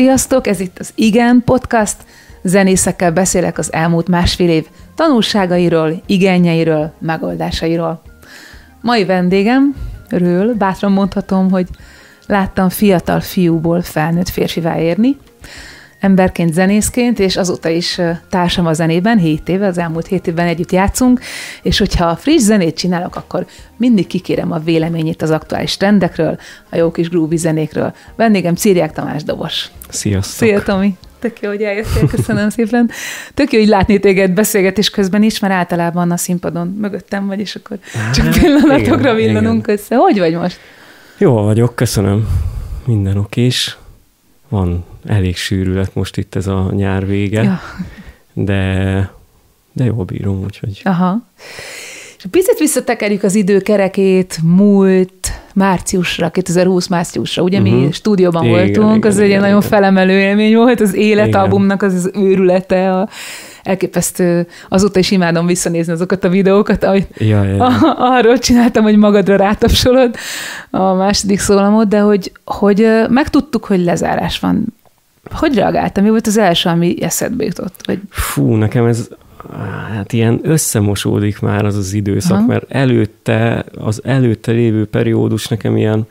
Sziasztok, ez itt az Igen Podcast. Zenészekkel beszélek az elmúlt másfél év tanulságairól, igényeiről, megoldásairól. Mai vendégem, ről bátran mondhatom, hogy láttam fiatal fiúból felnőtt férfivá érni, emberként, zenészként, és azóta is társam a zenében, 7 éve, az elmúlt 7 évben együtt játszunk, és hogyha friss zenét csinálok, akkor mindig kikérem a véleményét az aktuális trendekről, a jó kis groovy zenékről. Vendégem Círiák Tamás Dobos. Sziasztok! Szia, Tomi! Tök jó, hogy eljöttél, köszönöm szépen. Tök jó, hogy látni téged beszélgetés közben is, mert általában a színpadon mögöttem vagy, és akkor csak hát, pillanatokra villanunk össze. Hogy vagy most? Jó vagyok, köszönöm. Minden okés. Van elég sűrű lett most itt ez a nyár vége, ja. de, de jól bírom, úgyhogy... Aha. És picit visszatekerjük az időkerekét múlt márciusra, 2020 márciusra. Ugye uh-huh. mi mhm. stúdióban igen, voltunk, igen, az igen, egy igen, nagyon igen. felemelő élmény volt, az életalbumnak az, az őrülete, a, elképesztő, azóta is imádom visszanézni azokat a videókat, ahogy ja, ja, ja. arról csináltam, hogy magadra rátapsolod a második szólamot, de hogy, hogy megtudtuk, hogy lezárás van. Hogy reagáltam? Mi volt az első, ami eszedbe jutott? Vagy... Fú, nekem ez hát ilyen összemosódik már az az időszak, Aha. mert előtte, az előtte lévő periódus nekem ilyen,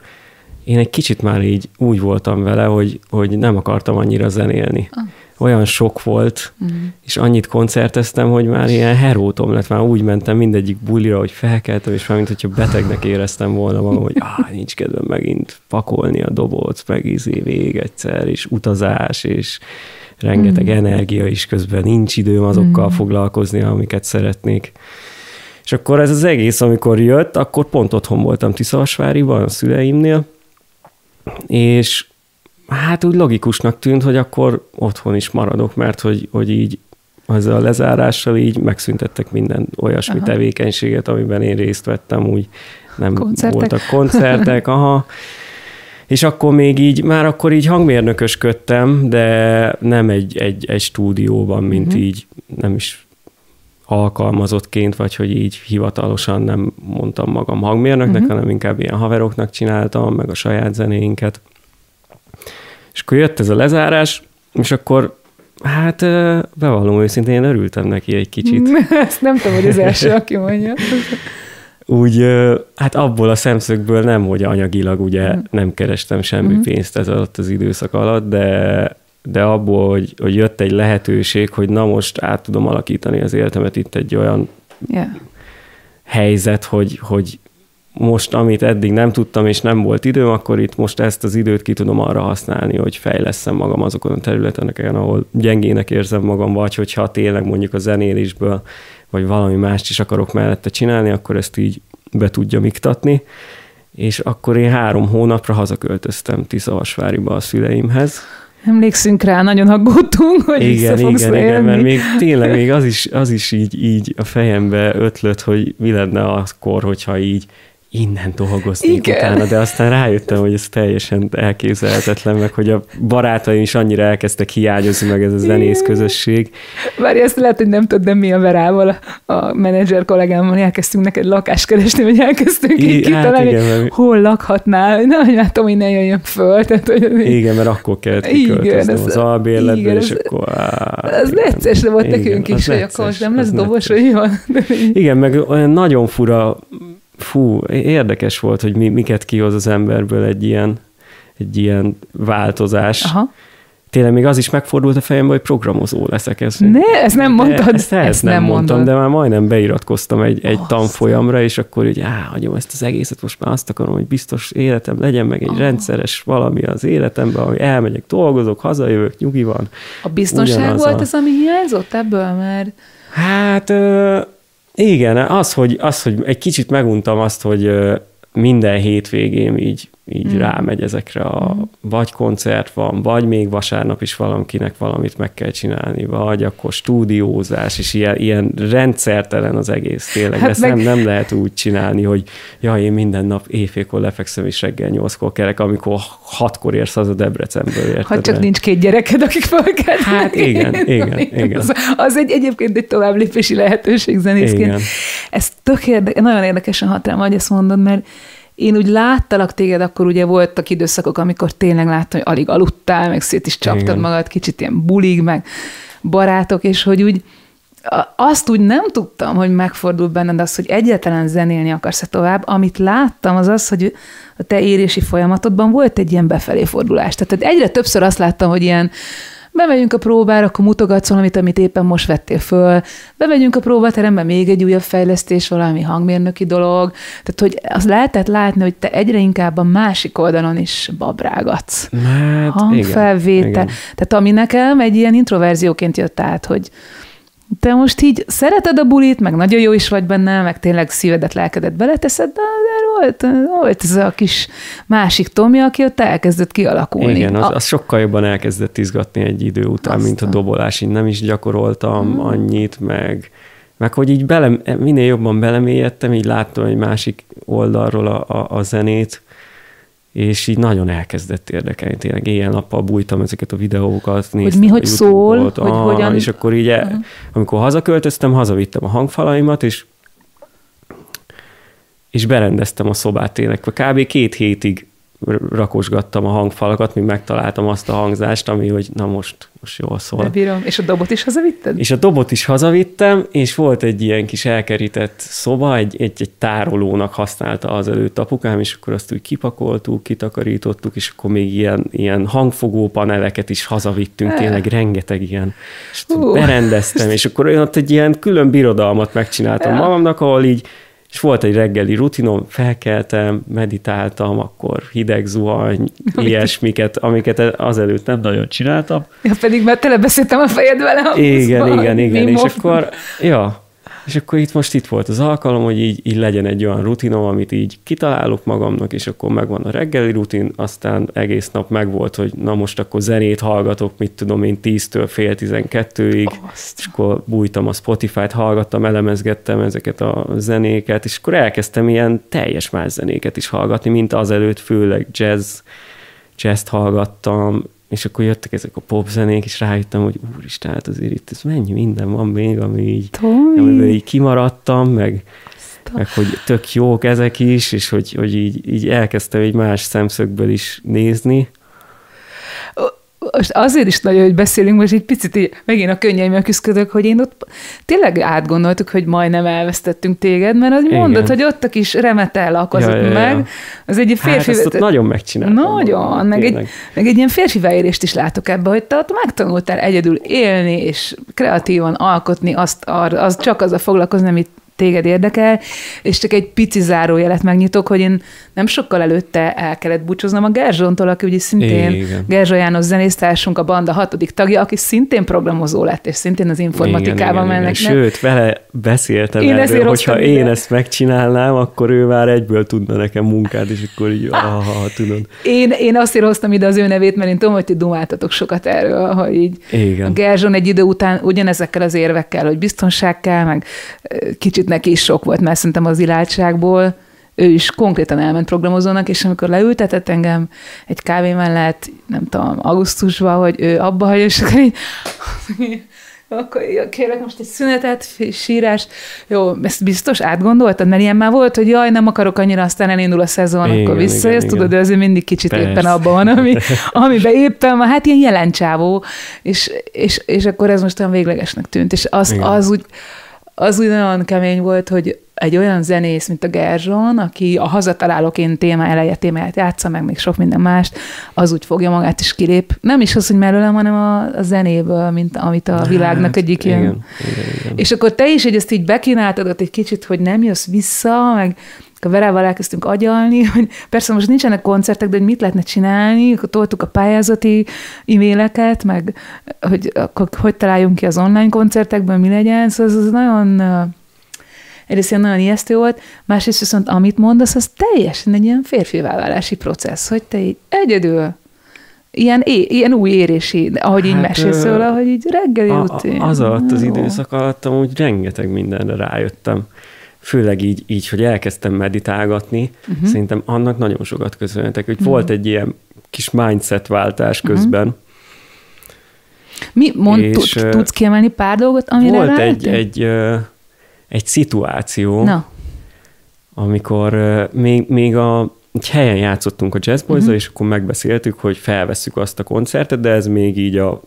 én egy kicsit már így úgy voltam vele, hogy, hogy nem akartam annyira zenélni. Ah olyan sok volt, uh-huh. és annyit koncerteztem, hogy már ilyen herótom lett, már úgy mentem mindegyik bulira, hogy felkeltem, és már mint hogyha betegnek éreztem volna magam, hogy ah, nincs kedvem megint pakolni a dobot, meg izé vég egyszer, és utazás, és rengeteg uh-huh. energia is közben nincs időm azokkal uh-huh. foglalkozni, amiket szeretnék. És akkor ez az egész, amikor jött, akkor pont otthon voltam Tiszavasváriban, a szüleimnél, és hát úgy logikusnak tűnt, hogy akkor otthon is maradok, mert hogy, hogy így ezzel a lezárással így megszüntettek minden olyasmi aha. tevékenységet, amiben én részt vettem, úgy nem koncertek. voltak koncertek, aha. És akkor még így, már akkor így hangmérnökösködtem, de nem egy, egy, egy stúdióban, mint uh-huh. így, nem is alkalmazottként, vagy hogy így hivatalosan nem mondtam magam hangmérnöknek, uh-huh. hanem inkább ilyen haveroknak csináltam, meg a saját zenéinket. És akkor jött ez a lezárás, és akkor Hát bevallom őszintén, én örültem neki egy kicsit. Ezt nem tudom, hogy az első, aki mondja. Úgy, hát abból a szemszögből nem, hogy anyagilag ugye mm. nem kerestem semmi mm. pénzt ez alatt az időszak alatt, de, de abból, hogy, hogy jött egy lehetőség, hogy na most át tudom alakítani az életemet itt egy olyan yeah. helyzet, hogy, hogy most, amit eddig nem tudtam, és nem volt időm, akkor itt most ezt az időt ki tudom arra használni, hogy fejleszem magam azokon a területeken, ahol gyengének érzem magam, vagy hogyha tényleg mondjuk a zenélésből, vagy valami mást is akarok mellette csinálni, akkor ezt így be tudja miktatni. És akkor én három hónapra hazaköltöztem Tiszavasváriba a szüleimhez. Emlékszünk rá, nagyon aggódtunk, hogy igen, igen, igen, mert még tényleg még az is, az is így, így a fejembe ötlött, hogy mi lenne akkor, hogyha így innen dolgoznék Igen. utána, de aztán rájöttem, hogy ez teljesen elképzelhetetlen, meg hogy a barátaim is annyira elkezdtek hiányozni meg ez a zenész közösség. Várj, ezt lehet, hogy nem tudod, de mi a Verával, a menedzser kollégámmal elkezdtünk neked lakást keresni, vagy elkezdtünk így kitalálni, hát igen, hogy hol lakhatnál, na, hogy látom, hogy ne jöjjön föl. Tehát, hogy... Igen, mert akkor kellett kiköltöznem az albérletbe, és akkor... Á, ez necces volt igen, nekünk is, hogy akkor most nem lesz dobos, hogy van. Igen, meg olyan nagyon fura fú, érdekes volt, hogy mi, miket kihoz az emberből egy ilyen, egy ilyen változás. Aha. Tényleg még az is megfordult a fejembe, hogy programozó leszek. Ez, ne, ezt nem mondtad. Ezt, ezt, ezt nem, nem mondtam, mondod. de már majdnem beiratkoztam egy, egy tanfolyamra, és akkor hogy á, hagyom ezt az egészet, most már azt akarom, hogy biztos életem legyen, meg egy oh. rendszeres valami az életemben, hogy elmegyek, dolgozok, hazajövök, nyugi van. A biztonság Ugyanaz volt a... ez, ami hiányzott ebből, mert... Hát... Igen, az hogy, az, hogy egy kicsit meguntam azt, hogy minden hétvégém így, így mm. rámegy ezekre a mm. vagy koncert van, vagy még vasárnap is valakinek valamit meg kell csinálni, vagy akkor stúdiózás, és ilyen, ilyen rendszertelen az egész tényleg. Hát Ezt meg... nem, nem lehet úgy csinálni, hogy ja, én minden nap éjfélkor lefekszem, és reggel nyolckor kerek, amikor hatkor érsz az a Debrecenből, érted? Ha csak nincs két gyereked, akik felkelnek. Hát igen, igen, igen. Az, az egy egyébként egy továbblépési lehetőség zenészként. Igen. Ez tök érde- nagyon érdekesen hat rám, hogy ezt mondod, mert én úgy láttalak téged, akkor ugye voltak időszakok, amikor tényleg láttam, hogy alig aludtál, meg szét is csaptad Igen. magad, kicsit ilyen bulig, meg barátok, és hogy úgy azt úgy nem tudtam, hogy megfordul benned az, hogy egyáltalán zenélni akarsz-e tovább. Amit láttam, az az, hogy a te érési folyamatodban volt egy ilyen befelé fordulás. Tehát egyre többször azt láttam, hogy ilyen bemegyünk a próbára, akkor mutogatsz valamit, amit éppen most vettél föl, bemegyünk a próbaterembe, még egy újabb fejlesztés, valami hangmérnöki dolog, tehát hogy az lehetett látni, hogy te egyre inkább a másik oldalon is babrágatsz. Hát, Hangfelvétel. Igen, igen. Tehát ami nekem egy ilyen introverzióként jött át, hogy te most így szereted a bulit, meg nagyon jó is vagy benne, meg tényleg szívedet, lelkedet beleteszed, de volt, volt ez a kis másik Tomi, aki ott elkezdett kialakulni. Igen, az, az sokkal jobban elkezdett izgatni egy idő után, Aztán. mint a dobolás. Én nem is gyakoroltam hmm. annyit, meg, meg hogy így bele, minél jobban belemélyedtem, így láttam egy másik oldalról a, a, a zenét, és így nagyon elkezdett érdekelni, tényleg éjjel-nappal bújtam ezeket a videókat, néztem Hogy mi hogy szól, hogy ah, hogyan... És akkor így, uh-huh. amikor hazaköltöztem, hazavittem a hangfalaimat, és és berendeztem a szobát tényleg. Kb. két hétig rakosgattam a hangfalakat, míg megtaláltam azt a hangzást, ami, hogy na most, most jól szól. Bírom. És a dobot is hazavitted? És a dobot is hazavittem, és volt egy ilyen kis elkerített szoba, egy, egy, egy tárolónak használta az előtt apukám, és akkor azt úgy kipakoltuk, kitakarítottuk, és akkor még ilyen, ilyen hangfogó paneleket is hazavittünk, tényleg rengeteg ilyen. És berendeztem, és akkor ott egy ilyen külön birodalmat megcsináltam magamnak, ahol így és volt egy reggeli rutinom, felkeltem, meditáltam, akkor hideg zuhany, ilyesmiket, amiket azelőtt nem nagyon csináltam. Ja, pedig mert tele beszéltem a fejed vele. Igen, igen, igen, és akkor, ja, és akkor itt most itt volt az alkalom, hogy így, így legyen egy olyan rutinom, amit így kitalálok magamnak, és akkor megvan a reggeli rutin, aztán egész nap megvolt, hogy na most akkor zenét hallgatok, mit tudom én, 10-től fél 12-ig, és akkor bújtam a Spotify-t, hallgattam, elemezgettem ezeket a zenéket, és akkor elkezdtem ilyen teljes más zenéket is hallgatni, mint azelőtt, főleg jazz, jazz hallgattam, és akkor jöttek ezek a popzenék, és rájöttem, hogy úristen, hát azért itt ez mennyi minden van még, ami így, amiből így kimaradtam, meg, meg hogy tök jók ezek is, és hogy, hogy így, így elkezdtem egy más szemszögből is nézni most azért is nagyon, hogy beszélünk, most egy picit így, megint a könnyeimmel küzdök, hogy én ott tényleg átgondoltuk, hogy majdnem elvesztettünk téged, mert az mondod, hogy ott a kis remetel lakozott ja, ja, meg. Ja. Az egy férfi... Hát ezt nagyon megcsináltam. Nagyon, meg egy, meg egy ilyen férfi beérést is látok ebbe, hogy te ott megtanultál egyedül élni, és kreatívan alkotni, azt, az csak az a foglalkozni, amit téged érdekel, és csak egy pici zárójelet megnyitok, hogy én nem sokkal előtte el kellett búcsúznom a Gerzsontól, aki ugye szintén Igen. Gerzsa János zenésztársunk, a banda hatodik tagja, aki szintén programozó lett, és szintén az informatikában mennek. Sőt, vele beszéltem én erről, hogyha én ide. ezt megcsinálnám, akkor ő már egyből tudna nekem munkát, és akkor így, ah, ah, tudod. Én, én azért hoztam ide az ő nevét, mert én tudom, hogy ti dumáltatok sokat erről, hogy így Igen. a Gerzson egy idő után ugyanezekkel az érvekkel, hogy biztonság kell, meg kicsit neki is sok volt, mert szerintem az iláltságból ő is konkrétan elment programozónak, és amikor leültetett engem egy kávé mellett, nem tudom, augusztusban, hogy ő abba hagyja, és akkor így, akkor kérlek most egy szünetet, sírás. Jó, ezt biztos átgondoltad? Mert ilyen már volt, hogy jaj, nem akarok annyira, aztán elindul a szezon, igen, akkor visszajössz, tudod, de azért mindig kicsit Persze. éppen abban van, ami, amiben éppen van, hát ilyen jelencsávó, és, és, és akkor ez most olyan véglegesnek tűnt, és az, az úgy, az úgy nagyon kemény volt, hogy egy olyan zenész, mint a Gerzson, aki a hazatalálóként téma eleje témáját játsza, meg még sok minden mást, az úgy fogja magát is kilép. Nem is az, hogy mellőlem, hanem a, a zenéből, mint amit a világnak hát, egyik ilyen. Igen, igen, igen. És akkor te is, hogy ezt így bekínáltad ott egy kicsit, hogy nem jössz vissza, meg a Verával elkezdtünk agyalni, hogy persze most nincsenek koncertek, de hogy mit lehetne csinálni, akkor toltuk a pályázati e-maileket, meg hogy akkor hogy találjunk ki az online koncertekből, mi legyen, szóval ez, ez nagyon egyrészt ilyen nagyon ijesztő volt, másrészt viszont amit mondasz, az teljesen egy ilyen férfi vállalási processz, hogy te így egyedül ilyen, é, ilyen új érési, ahogy hát, így mesélsz róla, hogy így reggeli a, rutin. Az alatt az időszak alatt amúgy rengeteg mindenre rájöttem főleg így, így hogy elkezdtem meditálgatni, uh-huh. szerintem annak nagyon sokat köszönhetek, hogy uh-huh. volt egy ilyen kis mindset váltás mhm. közben. Uh-huh. Mi, mond, és, tudsz kiemelni pár dolgot, amire Volt egy, egy, egy szituáció, Na. amikor még, még a, egy helyen játszottunk a Jazz uh-huh. és akkor megbeszéltük, hogy felveszük azt a koncertet, de ez még így a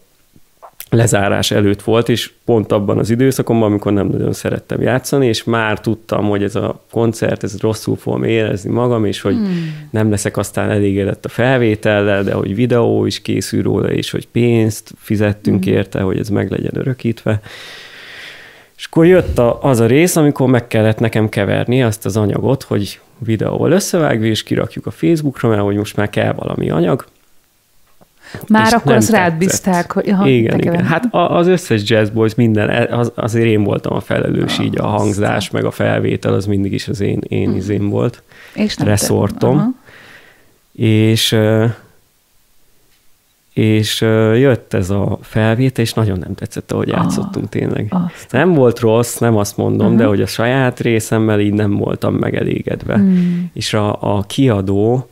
lezárás előtt volt, és pont abban az időszakomban, amikor nem nagyon szerettem játszani, és már tudtam, hogy ez a koncert, ez rosszul fogom érezni magam, és hogy hmm. nem leszek aztán elégedett a felvétellel, de hogy videó is készül róla, és hogy pénzt fizettünk hmm. érte, hogy ez meg legyen örökítve. És akkor jött a, az a rész, amikor meg kellett nekem keverni azt az anyagot, hogy videóval összevágva, és kirakjuk a Facebookra, mert hogy most már kell valami anyag, már akkor azt rád bízták, hogy... Ha, igen, igen. Hát az összes Jazz Boys minden, az, azért én voltam a felelős, így a hangzás, meg a felvétel, az mindig is az én, én uh-huh. izém volt. És nem reszortom. Uh-huh. És és jött ez a felvétel, és nagyon nem tetszett, ahogy játszottunk tényleg. Azt. Nem volt rossz, nem azt mondom, uh-huh. de hogy a saját részemmel így nem voltam megelégedve. Hmm. És a, a kiadó,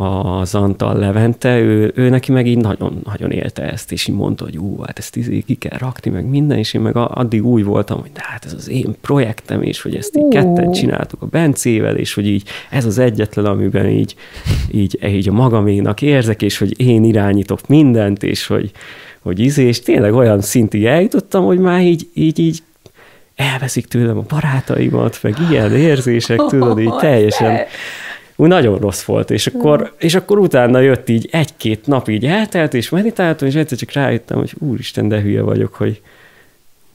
az Antal Levente, ő, ő neki meg így nagyon, nagyon élte ezt, és így mondta, hogy ú, hát ezt így ki kell rakni, meg minden, és én meg addig úgy voltam, hogy de hát ez az én projektem, és hogy ezt így ketten csináltuk a Bencével, és hogy így ez az egyetlen, amiben így, így, így a magaménak érzek, és hogy én irányítok mindent, és hogy, hogy izé, és tényleg olyan szintig eljutottam, hogy már így, így, így elveszik tőlem a barátaimat, meg ilyen érzések, tudod, így teljesen úgy nagyon rossz volt, és akkor, és akkor utána jött így egy-két nap így eltelt, és meditáltam, és egyszer csak rájöttem, hogy úristen, de hülye vagyok, hogy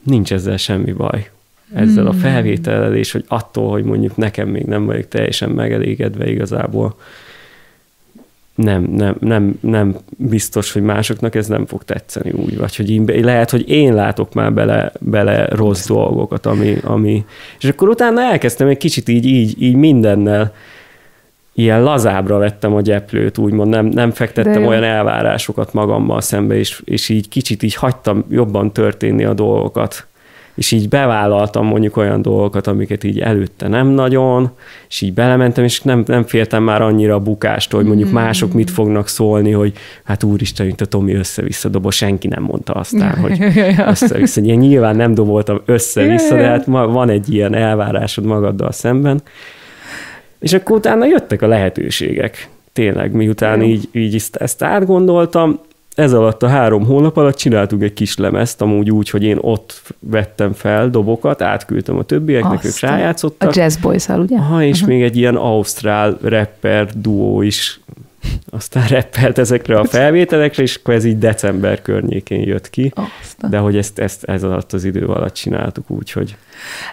nincs ezzel semmi baj. Ezzel a hmm. felvétellel, és hogy attól, hogy mondjuk nekem még nem vagyok teljesen megelégedve igazából, nem, nem, nem, nem biztos, hogy másoknak ez nem fog tetszeni úgy, vagy hogy én, lehet, hogy én látok már bele, bele rossz dolgokat, ami, ami, és akkor utána elkezdtem egy kicsit így, így, így mindennel ilyen lazábra vettem a gyeplőt, úgymond. Nem, nem fektettem olyan elvárásokat magammal szembe, és, és így kicsit így hagytam jobban történni a dolgokat. És így bevállaltam mondjuk olyan dolgokat, amiket így előtte nem nagyon, és így belementem, és nem, nem féltem már annyira a bukástól, hogy mondjuk mások mit fognak szólni, hogy hát úristen, itt a Tomi össze-vissza dobol, senki nem mondta aztán, hogy össze-vissza. Ilyen nyilván nem doboltam össze-vissza, de hát van egy ilyen elvárásod magaddal szemben, és akkor utána jöttek a lehetőségek. Tényleg, miután így, így ezt, ezt átgondoltam, ez alatt a három hónap alatt csináltunk egy kis lemezt, amúgy úgy, hogy én ott vettem fel dobokat, átküldtem a többieknek, Azt ők rájátszottak. A Jazz boys ugye? Aha, és uh-huh. még egy ilyen ausztrál rapper duó is aztán reppelt ezekre a felvételekre, és akkor ez így december környékén jött ki. Aztán. De hogy ezt, ezt ez alatt az idő alatt csináltuk úgy, hogy...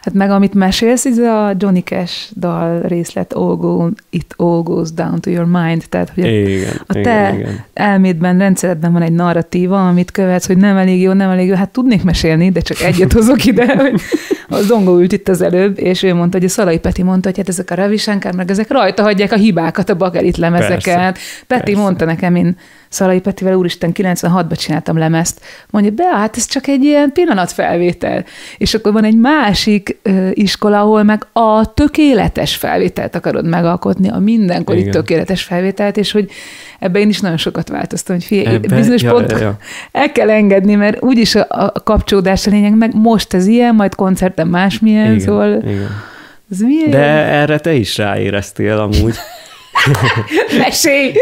Hát meg amit mesélsz, ez a Johnny Cash dal részlet all go, It All Goes Down to Your Mind, tehát hogy igen, a te igen, igen. elmédben, rendszeredben van egy narratíva, amit követsz, hogy nem elég jó, nem elég jó, hát tudnék mesélni, de csak egyet hozok ide, hogy a Zongo ült itt az előbb, és ő mondta, hogy a Szalai Peti mondta, hogy hát ezek a Ravisankar, meg ezek rajta hagyják a hibákat, a bakelit lemezeket. Persze, Peti persze. mondta nekem, én Szalai Petivel, úristen, 96-ban csináltam lemezt. Mondja, be, hát ez csak egy ilyen pillanatfelvétel. És akkor van egy másik ö, iskola, ahol meg a tökéletes felvételt akarod megalkotni, a mindenkori Igen. tökéletes felvételt, és hogy ebben én is nagyon sokat változtam, hogy figyelj, ebbe, bizonyos ja, pont ja, ja. el kell engedni, mert úgyis a, a kapcsolódás a lényeg, meg most ez ilyen, majd koncerten másmilyen, Igen. szóval... Igen. Ez milyen? De erre te is ráéreztél amúgy. Mesélj!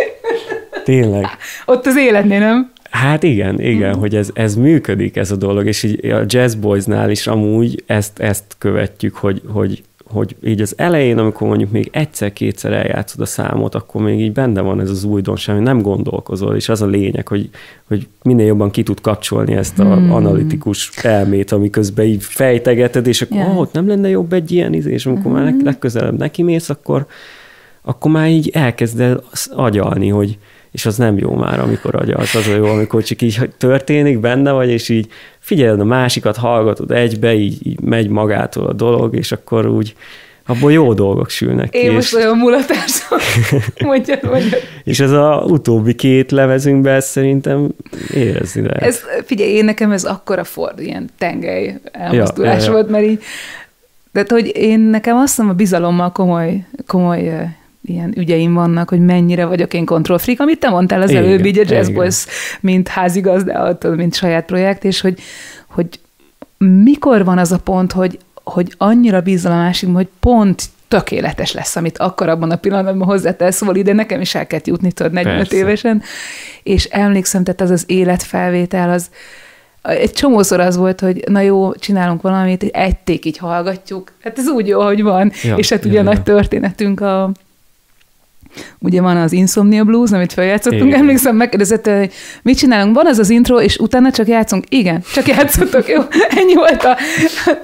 Tényleg. Ott az életnél, nem? Hát igen, igen, mm. hogy ez, ez működik, ez a dolog, és így a Jazz Boysnál is amúgy ezt, ezt követjük, hogy, hogy, hogy így az elején, amikor mondjuk még egyszer-kétszer eljátszod a számot, akkor még így benne van ez az újdonság, hogy nem gondolkozol, és az a lényeg, hogy, hogy minél jobban ki tud kapcsolni ezt a hmm. analitikus elmét, amiközben így fejtegeted, és akkor yeah. oh, nem lenne jobb egy ilyen izé, és amikor hmm. már legközelebb neki mész, akkor, akkor már így elkezd el agyalni, hogy, és az nem jó már, amikor agyalsz, az a jó, amikor csak így történik, benne vagy, és így figyeled a másikat, hallgatod egybe, így, így megy magától a dolog, és akkor úgy abból jó dolgok sülnek Én és... most olyan mulatásom, mondja, mondja. És ez a utóbbi két levezünkben szerintem érezni lehet. Ez, figyelj, én nekem ez akkora ford, ilyen tengely elmozdulás ja, ja, ja. volt, mert így, de hogy én nekem azt hiszem a bizalommal komoly, komoly ilyen ügyeim vannak, hogy mennyire vagyok én kontrollfrik, amit te mondtál az igen, előbb, így a Jazz igen. Boys, mint házigazda, mint saját projekt, és hogy, hogy mikor van az a pont, hogy, hogy annyira bízol a másik, hogy pont tökéletes lesz, amit akkor abban a pillanatban hozzátesz, szóval ide nekem is el kellett jutni, tudod, 45 Persze. évesen, és emlékszem, tehát az az életfelvétel, az, egy csomószor az volt, hogy na jó, csinálunk valamit, egy ték így hallgatjuk, hát ez úgy jó, hogy van, ja, és hát ugye ja, nagy ja. történetünk a Ugye van az Insomnia Blues, amit feljátszottunk, Igen. emlékszem, megkérdezett, hogy mit csinálunk, van az az intro, és utána csak játszunk. Igen, csak játszottok, jó, ennyi volt a,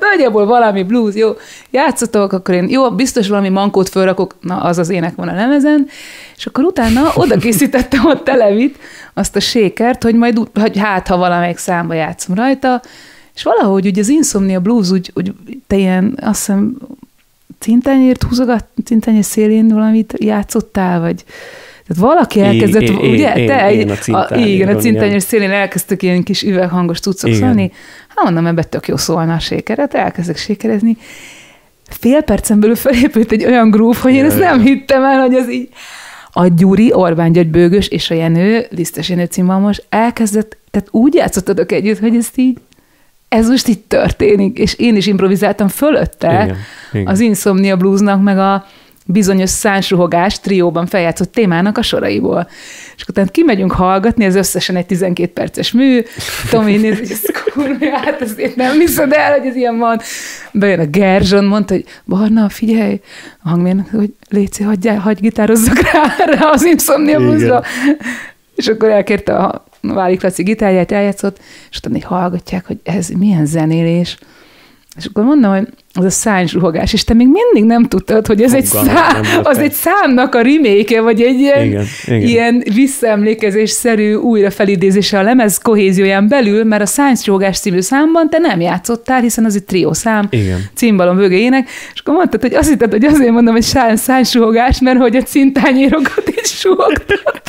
nagyjából valami blues, jó, játszottok, akkor én, jó, biztos valami mankót fölrakok, na az az ének van a lemezen, és akkor utána oda készítettem a televit, azt a sékert, hogy majd, hogy hát, ha valamelyik számba játszom rajta, és valahogy ugye az Insomnia Blues úgy, úgy te ilyen, azt hiszem, cintányért húzogat, cintányér szélén valamit játszottál, vagy tehát valaki elkezdett, én, ugye? Én, te én, a a, igen, a cintányér szélén elkezdtek ilyen kis üveghangos cuccok szólni. Hát mondom, ebbe tök jó szólna a sékeret, elkezdek sékerezni. Fél percen belül felépült egy olyan grúf, hogy én ezt nem hittem el, hogy ez így a Gyuri, Orbán György Bőgös és a Jenő, Lisztes Jenő címbalmos elkezdett, tehát úgy játszottatok együtt, hogy ezt így ez most itt történik, és én is improvizáltam fölötte igen, igen. az Insomnia Bluesnak, meg a bizonyos szánsruhogás trióban feljátszott témának a soraiból. És akkor tehát kimegyünk hallgatni, ez összesen egy 12 perces mű, Tomi néz, hogy ez kurva, hát ezt nem hiszed el, hogy ez ilyen van. Bejön a Gerzson, mondta, hogy Barna, figyelj, a hangmérnök, hogy Léci, hagyj, hagyj gitározzak rá, rá az Insomnia Bluesra. És akkor elkérte a Válik Laci gitárját eljátszott, és utána hallgatják, hogy ez milyen zenélés. És akkor mondom, hogy az a szányzsuhogás, és te még mindig nem tudtad, hogy ez egy szám, az egy számnak a remake vagy egy ilyen, igen, igen. ilyen visszaemlékezésszerű újrafelidézése a lemez kohézióján belül, mert a szányzsuhogás című számban te nem játszottál, hiszen az egy trió szám, címbalom vögéjének, és akkor mondtad, hogy azt hitted, hogy azért mondom, hogy szányzsuhogás, mert hogy a cintányérokat is suhogtad.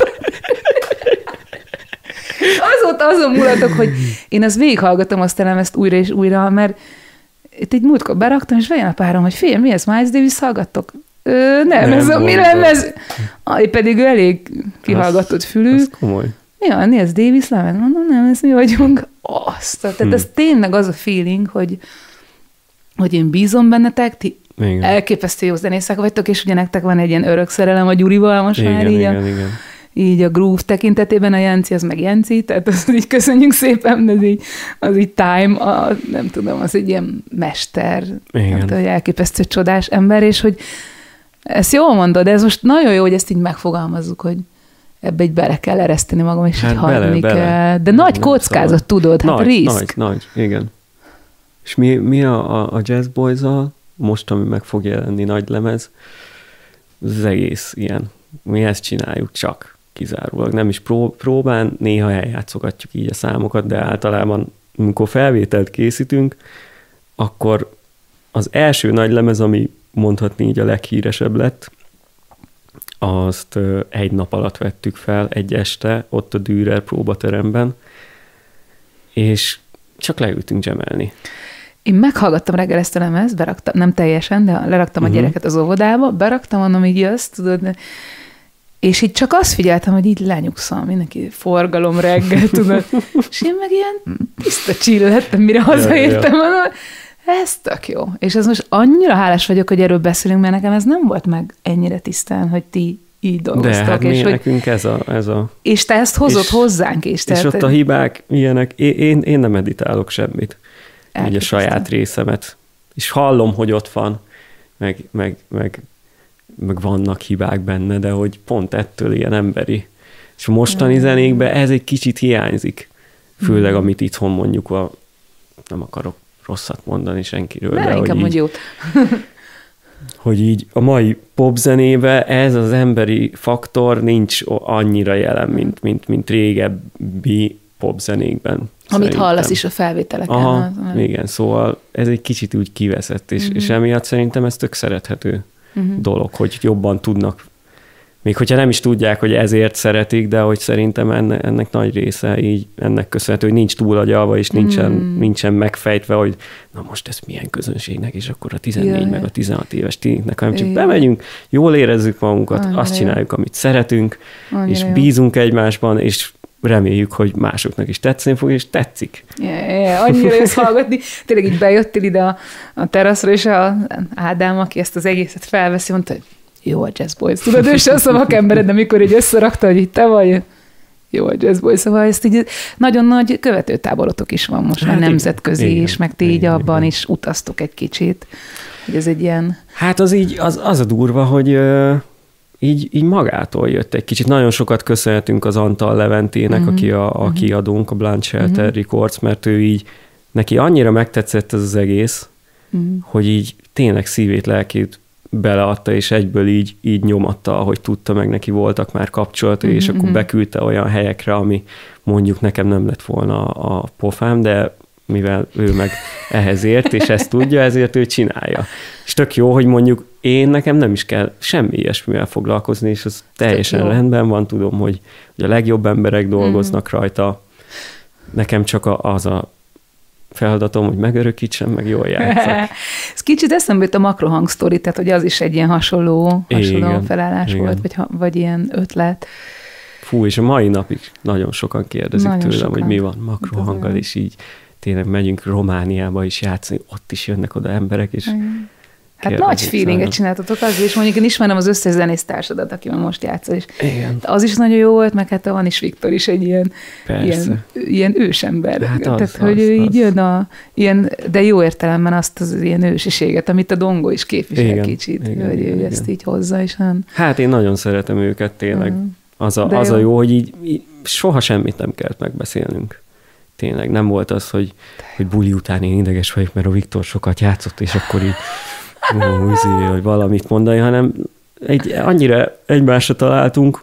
Azóta azon mulatok, hogy én azt végighallgatom azt elem ezt újra és újra, mert itt egy múltkor beraktam, és vejön a párom, hogy fél, mi ez, Miles Davis hallgattok? Ö, nem, nem, ez a, mi lemez? Aj, pedig ő elég kihallgatott fülű. Ez komoly. Mi van, ez Davis lemez? Mondom, nem, ez mi vagyunk. Azt, tehát hmm. ez tényleg az a feeling, hogy, hogy én bízom bennetek, ti igen. elképesztő jó zenészek vagytok, és ugye nektek van egy ilyen örök szerelem a Gyurival most igen, már így igen, a, igen így a groove tekintetében a Jenci, az meg Jenci, tehát az így köszönjük szépen, de az így, az így time, a, nem tudom, az egy ilyen mester, Igen. Nem tudom, elképesztő csodás ember, és hogy ezt jól mondod, de ez most nagyon jó, hogy ezt így megfogalmazzuk, hogy ebbe egy bele kell ereszteni magam, és hát így hagyni bele, kell. De nem, nagy kockázat, szóval. tudod, hát nagy, risk. Nagy, nagy, igen. És mi, mi a, a, a Jazz boys most, ami meg fog jelenni nagy lemez, az egész ilyen. Mi ezt csináljuk csak kizárólag. Nem is pró- próbán, néha eljátszogatjuk így a számokat, de általában, amikor felvételt készítünk, akkor az első nagy lemez, ami mondhatni így a leghíresebb lett, azt egy nap alatt vettük fel, egy este, ott a Dürer próbateremben, és csak leültünk gemelni. Én meghallgattam reggel ezt a lemezt, beraktam, nem teljesen, de leraktam uh-huh. a gyereket az óvodába, beraktam, mondom, így jössz, tudod, és így csak azt figyeltem, hogy így lenyugszom, mindenki forgalom reggel, tudod. És én meg ilyen tiszta chill lettem, mire hazaértem, ja. ez tök jó. És ez most annyira hálás vagyok, hogy erről beszélünk, mert nekem ez nem volt meg ennyire tisztán, hogy ti így dolgoztak. De hát és hogy, nekünk ez a, ez a... És te ezt hozod és, hozzánk is. Tehát, és ott a hibák ilyenek, én, én nem meditálok semmit. Így a saját részemet. És hallom, hogy ott van, meg, meg, meg meg vannak hibák benne, de hogy pont ettől ilyen emberi. És a mostani zenékben ez egy kicsit hiányzik. Főleg, mm. amit itthon mondjuk a, nem akarok rosszat mondani senkiről, de, de hogy így, jót. hogy így a mai popzenébe ez az emberi faktor nincs annyira jelen, mint, mint, mint régebbi popzenékben. Amit szerintem. hallasz is a felvételeken. Aha, az, igen, szóval ez egy kicsit úgy kiveszett, és, mm-hmm. és emiatt szerintem ez tök szerethető uh-huh. dolog, hogy jobban tudnak még hogyha nem is tudják, hogy ezért szeretik, de hogy szerintem ennek, ennek nagy része így ennek köszönhető, hogy nincs túlagyalva, és nincsen, mm. nincsen megfejtve, hogy na most ez milyen közönségnek, és akkor a 14 Jaj. meg a 16 éves tiniknek, hanem csak bemegyünk, jól érezzük magunkat, Annyira azt csináljuk, amit szeretünk, Annyira és jó. bízunk egymásban, és reméljük, hogy másoknak is tetszeni fog, és tetszik. Yeah, yeah, annyira jössz hallgatni. Tényleg így bejöttél ide a, a teraszra, és a Ádám, aki ezt az egészet felveszi, mondta, hogy jó a Jazz Boys. Tudod, ő se a szavak embered, de mikor így összerakta, hogy itt te vagy, jó a Jazz Boys. Szóval ezt így nagyon nagy követőtáborotok is van most, hát már nemzetközi igen, is, meg ti így abban igen. is utaztok egy kicsit. Hogy ez egy ilyen... Hát az így, az, az a durva, hogy így, így magától jött egy kicsit. Nagyon sokat köszönhetünk az Antal Leventének, mm-hmm. aki a, a mm-hmm. kiadónk, a Blunt Shelter mm-hmm. Records, mert ő így, neki annyira megtetszett ez az egész, mm-hmm. hogy így tényleg szívét, lelkét beleadta, és egyből így, így nyomatta, ahogy tudta, meg neki voltak már kapcsolatai, mm-hmm. és akkor beküldte olyan helyekre, ami mondjuk nekem nem lett volna a pofám, de mivel ő meg ehhez ért, és ezt tudja, ezért ő csinálja. És tök jó, hogy mondjuk én nekem nem is kell semmi ilyesmivel foglalkozni, és az teljesen rendben van, tudom, hogy, hogy a legjobb emberek dolgoznak mm. rajta, nekem csak a, az a feladatom, hogy megörökítsem, meg jól játszak. Ez kicsit eszembe jut a makrohang sztori, tehát hogy az is egy ilyen hasonló, hasonló igen, felállás igen. volt, vagy, vagy ilyen ötlet. Fú, és a mai napig nagyon sokan kérdezik nagyon tőlem, sokan. hogy mi van makrohanggal, és így tényleg megyünk Romániába is játszani, ott is jönnek oda emberek, és Igen. Hát nagy feelinget csináltatok az, és mondjuk én ismerem az összes zenész társadat, akivel most játszol, és Igen. az is nagyon jó volt, meg hát van is Viktor is egy ilyen, ilyen, ilyen ősember. Hát Tehát, az, hogy az, így az. jön a, ilyen, de jó értelemben azt az ilyen ősiséget, amit a Dongo is képvisel igen, kicsit, igen, hogy igen, ő ezt így hozza. És nem... Hát én nagyon szeretem őket tényleg. Mm. Az, a, az jó. a jó, hogy így, így soha semmit nem kellett megbeszélnünk tényleg nem volt az, hogy, hogy buli után én ideges vagyok, mert a Viktor sokat játszott, és akkor így ó, izé, hogy valamit mondani, hanem egy, annyira egymásra találtunk,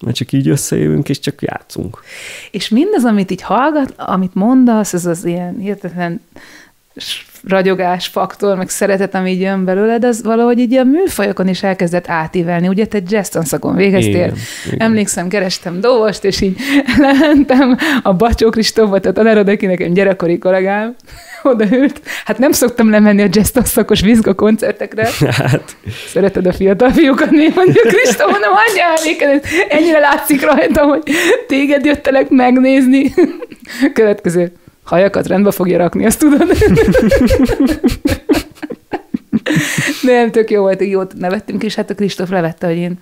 mert csak így összejövünk, és csak játszunk. És mindaz, amit így hallgat, amit mondasz, ez az ilyen hihetetlen ragyogás faktor, meg szeretet, ami így jön belőled, az valahogy így a műfajokon is elkezdett átívelni. Ugye te jazz tanszakon végeztél. Igen. Emlékszem, kerestem dovost, és így lementem a Bacsó Kristóba, tehát a tanárod, aki nekem gyerekkori kollégám, odaült. Hát nem szoktam lemenni a jazz tanszakos vizga koncertekre. Hát. Szereted a fiatal fiúkat, mi mondja Kristó, mondom, anyja, ennyire látszik rajta, hogy téged jöttelek megnézni. Következő hajakat rendbe fogja rakni, azt tudod. Nem, tök jó volt, jót nevettünk, és hát a Kristóf levette, hogy én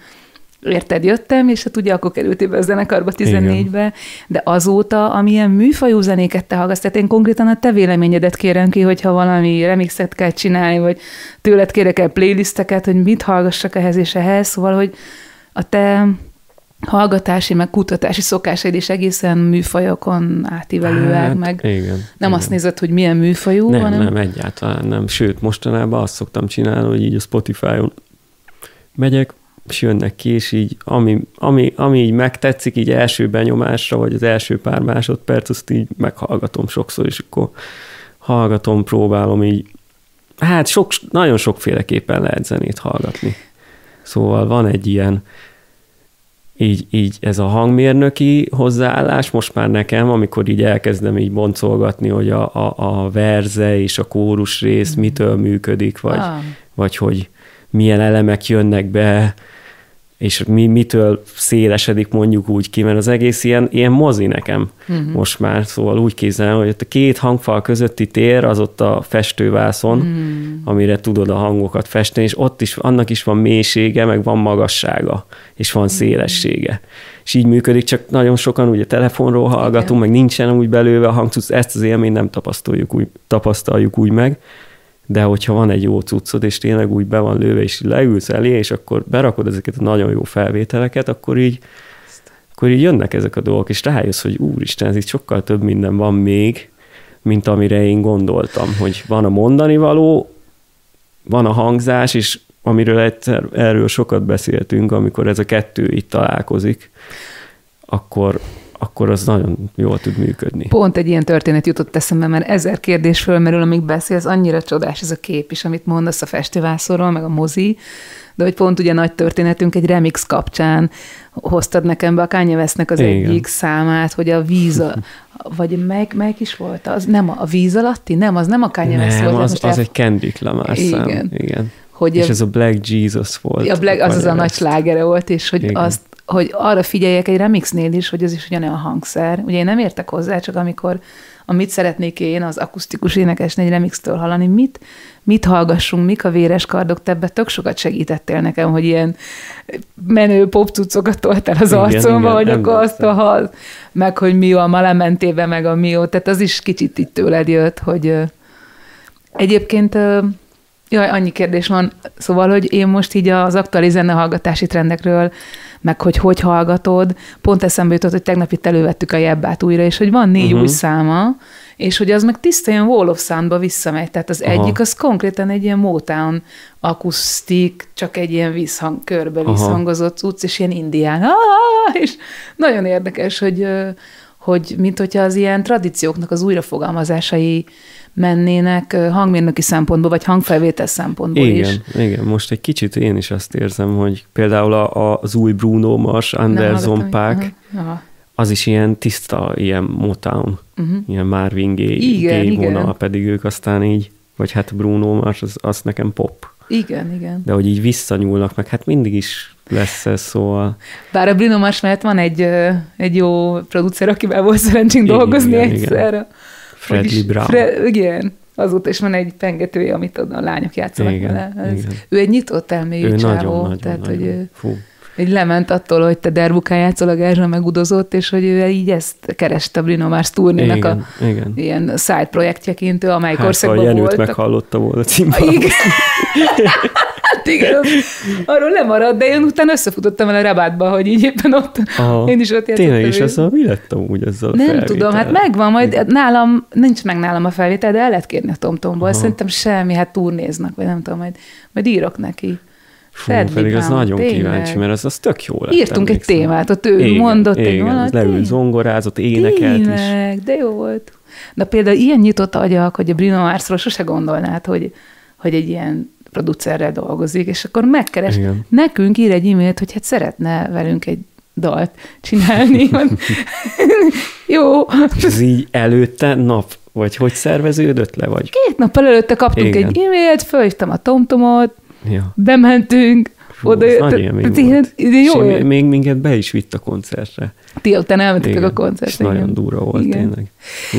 érted, jöttem, és hát ugye akkor kerültél be a zenekarba 14-be, de azóta, amilyen műfajú zenéket te hallgatsz, tehát én konkrétan a te véleményedet kérem ki, hogyha valami remixet kell csinálni, vagy tőled kérek el playlisteket, hogy mit hallgassak ehhez és ehhez, szóval, hogy a te hallgatási, meg kutatási szokásaid is egészen műfajokon átívelőek, hát, meg igen, nem igen. azt nézed, hogy milyen műfajú, nem, hanem... Nem, egyáltalán nem. Sőt, mostanában azt szoktam csinálni, hogy így a Spotify-on megyek, és jönnek ki, és így ami, ami, ami így megtetszik így első benyomásra, vagy az első pár másodperc, azt így meghallgatom sokszor, és akkor hallgatom, próbálom így, hát sok, nagyon sokféleképpen lehet zenét hallgatni. Szóval van egy ilyen, így, így ez a hangmérnöki hozzáállás most már nekem, amikor így elkezdem így boncolgatni, hogy a, a, a verze és a kórus rész mm. mitől működik, vagy, ah. vagy hogy milyen elemek jönnek be, és mi, mitől szélesedik mondjuk úgy ki, mert az egész ilyen, ilyen mozi nekem uh-huh. most már, szóval úgy kézzel, hogy ott a két hangfal közötti tér az ott a festővászon, uh-huh. amire tudod a hangokat festeni, és ott is, annak is van mélysége, meg van magassága, és van mhm. szélessége. Uh-huh. És így működik, csak nagyon sokan ugye telefonról hallgatunk, Igen. meg nincsen úgy belőle a hangcucc, ezt az élményt nem tapasztaljuk úgy, tapasztaljuk úgy meg, de hogyha van egy jó cuccod, és tényleg úgy be van lőve, és leülsz elé, és akkor berakod ezeket a nagyon jó felvételeket, akkor így, akkor így jönnek ezek a dolgok, és rájössz, hogy úristen, ez itt sokkal több minden van még, mint amire én gondoltam, hogy van a mondani való, van a hangzás, és amiről egyszer, erről sokat beszéltünk, amikor ez a kettő itt találkozik, akkor, akkor az nagyon jól tud működni. Pont egy ilyen történet jutott eszembe, mert ezer kérdés fölmerül, amíg beszélsz, annyira csodás ez a kép is, amit mondasz a festivászorról, meg a mozi, de hogy pont ugye nagy történetünk egy remix kapcsán hoztad nekem be a Kanye Westnek az Igen. egyik számát, hogy a víz, a, vagy melyik, melyik is volt? Az nem a, víz alatti? Nem, az nem a Kanye West volt. az, az egy Kendrick Lamar Igen. szám. Igen. Hogy és a, ez a Black Jesus volt. A Black, az az a nagy slágere volt, és hogy Igen. azt hogy arra figyeljek egy remixnél is, hogy az is ugyanolyan hangszer. Ugye én nem értek hozzá, csak amikor amit szeretnék én az akusztikus énekesnél egy remixtől hallani, mit, mit hallgassunk, mik a véres kardok, te ebbe tök sokat segítettél nekem, hogy ilyen menő popcucokat toltál az arcomba, hogy akkor azt a hal, meg hogy mi a malementébe, meg a mió, tehát az is kicsit itt tőled jött, hogy egyébként Jaj, annyi kérdés van. Szóval, hogy én most így az aktuális zenehallgatási trendekről, meg hogy hogy hallgatod, pont eszembe jutott, hogy tegnap itt elővettük a jebbát újra, és hogy van négy uh-huh. új száma, és hogy az meg tiszta ilyen Wall of Soundba visszamegy. Tehát az Aha. egyik az konkrétan egy ilyen Motown akusztik, csak egy ilyen visszhang, körbe visszhangozott utc, és ilyen indián. Ah, és nagyon érdekes, hogy, hogy mint hogyha az ilyen tradícióknak az újrafogalmazásai mennének hangmérnöki szempontból, vagy hangfelvétel szempontból igen, is. Igen, most egy kicsit én is azt érzem, hogy például a, az új Bruno Mars, Anderson Paak, az is ilyen tiszta, ilyen Motown, uh-huh. ilyen Marvin Gaye, igen, Gaye vonal, pedig ők aztán így, vagy hát Bruno Mars, az, az nekem pop. Igen, igen. De hogy így visszanyúlnak, meg hát mindig is lesz ez, szóval... Bár a Bruno Mars mellett van egy, egy jó producer, akivel volt szerencsénk dolgozni igen, egyszerre. Igen. Fredly Brown. Fre- igen, azóta is van egy pengetője, amit a lányok játszanak igen, vele. Ez, igen. Ő egy nyitott elmélyű csávó, nagyon, nagyon, tehát nagyon. hogy Fú. Egy lement attól, hogy te derbukán játszol, a Gerzsa megudozott, és hogy ő így ezt kereste Bruno Mars turnének igen, a igen. ilyen side projektjeként, ő amelyik hát, országban volt. meghallotta volna címben. Igen. hát igen, arról lemaradt, de én utána összefutottam el a rabátba, hogy így éppen ott, Aha. én is ott játszottam. Tényleg, és ez a, mi lett amúgy ezzel a Nem felvétel? tudom, hát megvan, majd igen. nálam, nincs meg nálam a felvétel, de el lehet kérni a Tomtomból, Aha. szerintem semmi, hát turnéznak, vagy nem tudom, majd, majd írok neki. Fú, Fredly pedig az nagyon tényleg. kíváncsi, mert az, az tök jó lett. Írtunk egy témát, ott ő igen, mondott igen, egy valamit. leült zongorázott, énekelt tényleg, is. de jó volt. Na például ilyen nyitott agyak, hogy a Bruno Marsról sose gondolnád, hogy, hogy egy ilyen producerrel dolgozik, és akkor megkeres. Igen. Nekünk ír egy e-mailt, hogy hát szeretne velünk egy dalt csinálni. Jó. Ez így előtte nap, vagy hogy szerveződött le? Vagy? Két nap előtte kaptunk Igen. egy e-mailt, fölhívtam a tomtomot, ja. bementünk, Fú, oda jött. Nagy élmény ilyen, jó és még minket be is vitt a koncertre. Ti utána elmentetek a koncertre. nagyon durva volt igen. tényleg. Fú.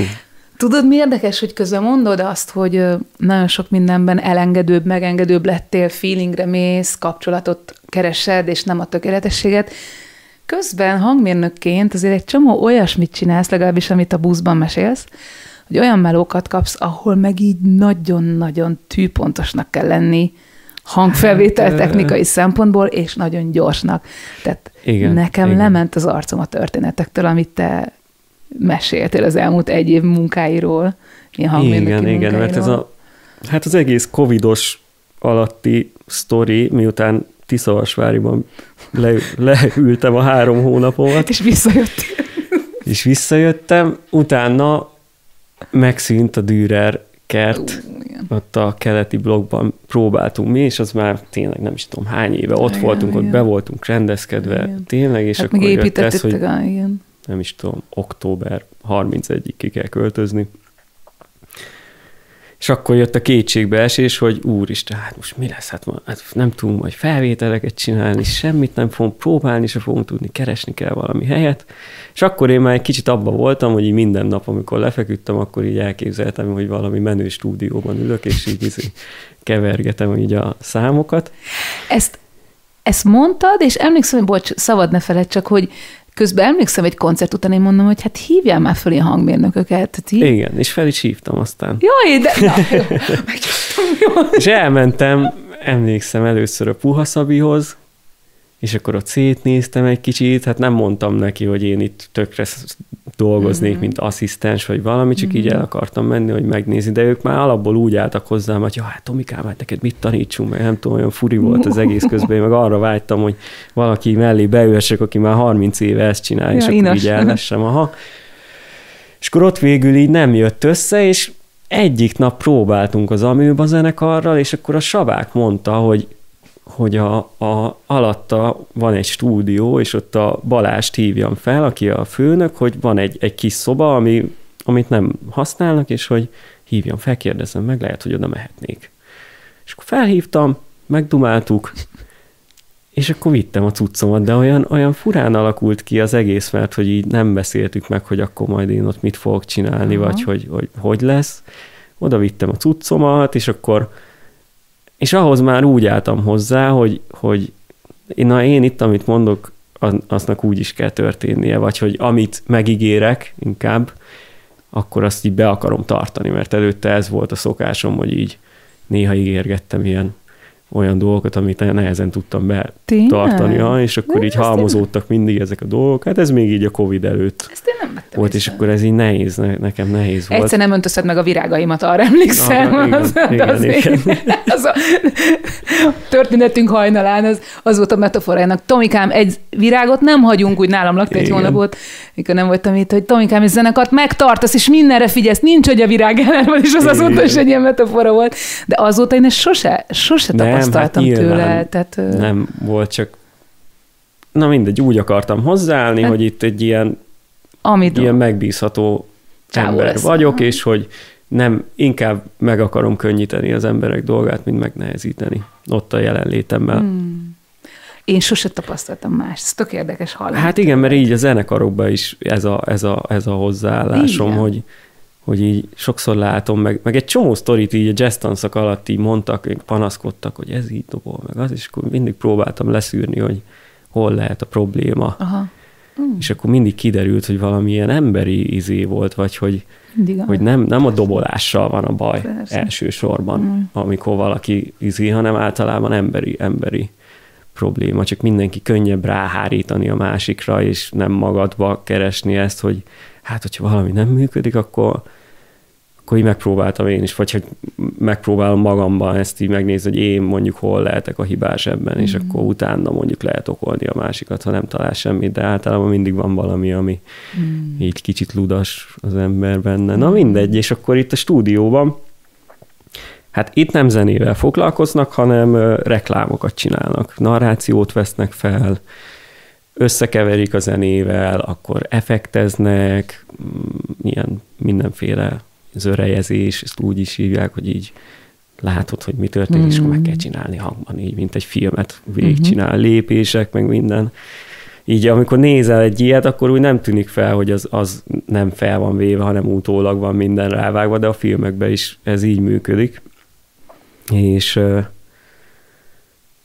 Tudod, mi érdekes, hogy közben mondod azt, hogy nagyon sok mindenben elengedőbb, megengedőbb lettél, feelingre mész, kapcsolatot keresed, és nem a tökéletességet. Közben hangmérnökként azért egy csomó olyasmit csinálsz, legalábbis amit a buszban mesélsz, hogy olyan melókat kapsz, ahol meg így nagyon-nagyon tűpontosnak kell lenni, hangfelvétel hát, technikai szempontból, és nagyon gyorsnak. Tehát igen, nekem igen. lement az arcom a történetektől, amit te meséltél az elmúlt egy év munkáiról, ilyen Igen, igen, mert ez a, hát az egész covidos alatti sztori, miután Tiszavasváriban le, leültem a három hónapomat. És visszajöttél. És visszajöttem, utána megszűnt a Dürer kert, uh, ott a keleti blogban próbáltunk mi, és az már tényleg nem is tudom hány éve ott igen, voltunk, igen. ott be voltunk rendezkedve, igen. tényleg, és hát akkor jött ez, hogy igen nem is tudom, október 31-ig ki kell költözni. És akkor jött a kétségbeesés, hogy úristen, hát most mi lesz? Hát, hát nem tudunk majd felvételeket csinálni, semmit nem fogunk próbálni, se fogunk tudni, keresni kell valami helyet. És akkor én már egy kicsit abba voltam, hogy így minden nap, amikor lefeküdtem, akkor így elképzeltem, hogy valami menő stúdióban ülök, és így, így kevergetem így a számokat. Ezt, ezt mondtad, és emlékszem, hogy bocs, szabad ne feled, csak hogy Közben emlékszem egy koncert után, én mondom, hogy hát hívjál már föl ilyen hangmérnököket. Hív... Igen, és fel is hívtam aztán. Jaj, de... Na, jó, És elmentem, emlékszem először a Puha Szabihoz, és akkor ott szétnéztem egy kicsit, hát nem mondtam neki, hogy én itt tökre dolgoznék, mm-hmm. mint asszisztens, vagy valami, csak mm-hmm. így el akartam menni, hogy megnézni, de ők már alapból úgy álltak hozzám, hogy ja, hát Tomikám, hát neked mit tanítsunk, meg nem tudom, olyan furi volt az egész közben, én meg arra vágytam, hogy valaki mellé beülhessek, aki már 30 éve ezt csinál, ja, és akkor inas. így elmessem, aha. És akkor ott végül így nem jött össze, és egyik nap próbáltunk az Amőba zenekarral, és akkor a Savák mondta, hogy hogy a, a, alatta van egy stúdió, és ott a Balást hívjam fel, aki a főnök, hogy van egy, egy kis szoba, ami, amit nem használnak, és hogy hívjam fel, kérdezem meg, lehet, hogy oda mehetnék. És akkor felhívtam, megdumáltuk, és akkor vittem a cuccomat, de olyan, olyan furán alakult ki az egész, mert hogy így nem beszéltük meg, hogy akkor majd én ott mit fogok csinálni, Aha. vagy hogy, hogy hogy lesz. Oda vittem a cuccomat, és akkor és ahhoz már úgy álltam hozzá, hogy, hogy na én itt, amit mondok, aznak úgy is kell történnie, vagy hogy amit megígérek inkább, akkor azt így be akarom tartani, mert előtte ez volt a szokásom, hogy így néha ígérgettem ilyen olyan dolgokat, amit nehezen tudtam betartani, ja, és akkor nem, így halmozódtak én... mindig ezek a dolgok. Hát ez még így a Covid előtt ezt én nem volt, és akkor ez így nehéz, nekem nehéz volt. Egyszer nem öntözted meg a virágaimat, arra emlékszem. Igen, az, igen, az, igen. az a történetünk hajnalán, az, az volt a metaforának. Tomikám, egy virágot nem hagyunk, úgy nálam lakta egy hónapot, mikor nem voltam itt, hogy Tomikám, és zenekart megtartasz, és mindenre figyelsz, nincs, hogy a virág ellen van, és az azóta is egy ilyen metafora volt. De azóta én ezt sose, sose nem, tapasztaltam hát tőle. Tehát, nem volt, csak na mindegy, úgy akartam hozzáállni, hát, hogy itt egy ilyen, amit ilyen megbízható ember lesz. vagyok, és hogy nem, inkább meg akarom könnyíteni az emberek dolgát, mint megnehezíteni ott a jelenlétemmel. Hmm. Én sose tapasztaltam más. Ez tök érdekes hallani. Hát igen, mert így a zenekarokban is ez a, ez a, ez a hozzáállásom, igen. hogy, hogy így sokszor látom, meg, meg egy csomó sztorit így a jazz tanszak alatt így mondtak, panaszkodtak, hogy ez így dobol, meg az, és akkor mindig próbáltam leszűrni, hogy hol lehet a probléma. Aha. Mm. És akkor mindig kiderült, hogy valamilyen emberi izé volt, vagy hogy, hogy nem, nem a dobolással van a baj Persze. elsősorban, mm. amikor valaki izé, hanem általában emberi, emberi probléma, csak mindenki könnyebb ráhárítani a másikra, és nem magadba keresni ezt, hogy hát, hogyha valami nem működik, akkor akkor így megpróbáltam én is, vagy hogy megpróbálom magamban ezt így megnézni, hogy én mondjuk hol lehetek a hibás ebben, mm. és akkor utána mondjuk lehet okolni a másikat, ha nem talál semmit, de általában mindig van valami, ami mm. így kicsit ludas az ember benne. Na mindegy, és akkor itt a stúdióban, hát itt nem zenével foglalkoznak, hanem reklámokat csinálnak, narrációt vesznek fel, összekeverik a zenével, akkor effekteznek, mm, ilyen mindenféle zörejezés, ezt úgy is hívják, hogy így látod, hogy mi történik, mm. és akkor meg kell csinálni hangban, így, mint egy filmet végigcsinál, mm-hmm. lépések, meg minden. Így amikor nézel egy ilyet, akkor úgy nem tűnik fel, hogy az, az nem fel van véve, hanem utólag van minden rávágva, de a filmekben is ez így működik. És,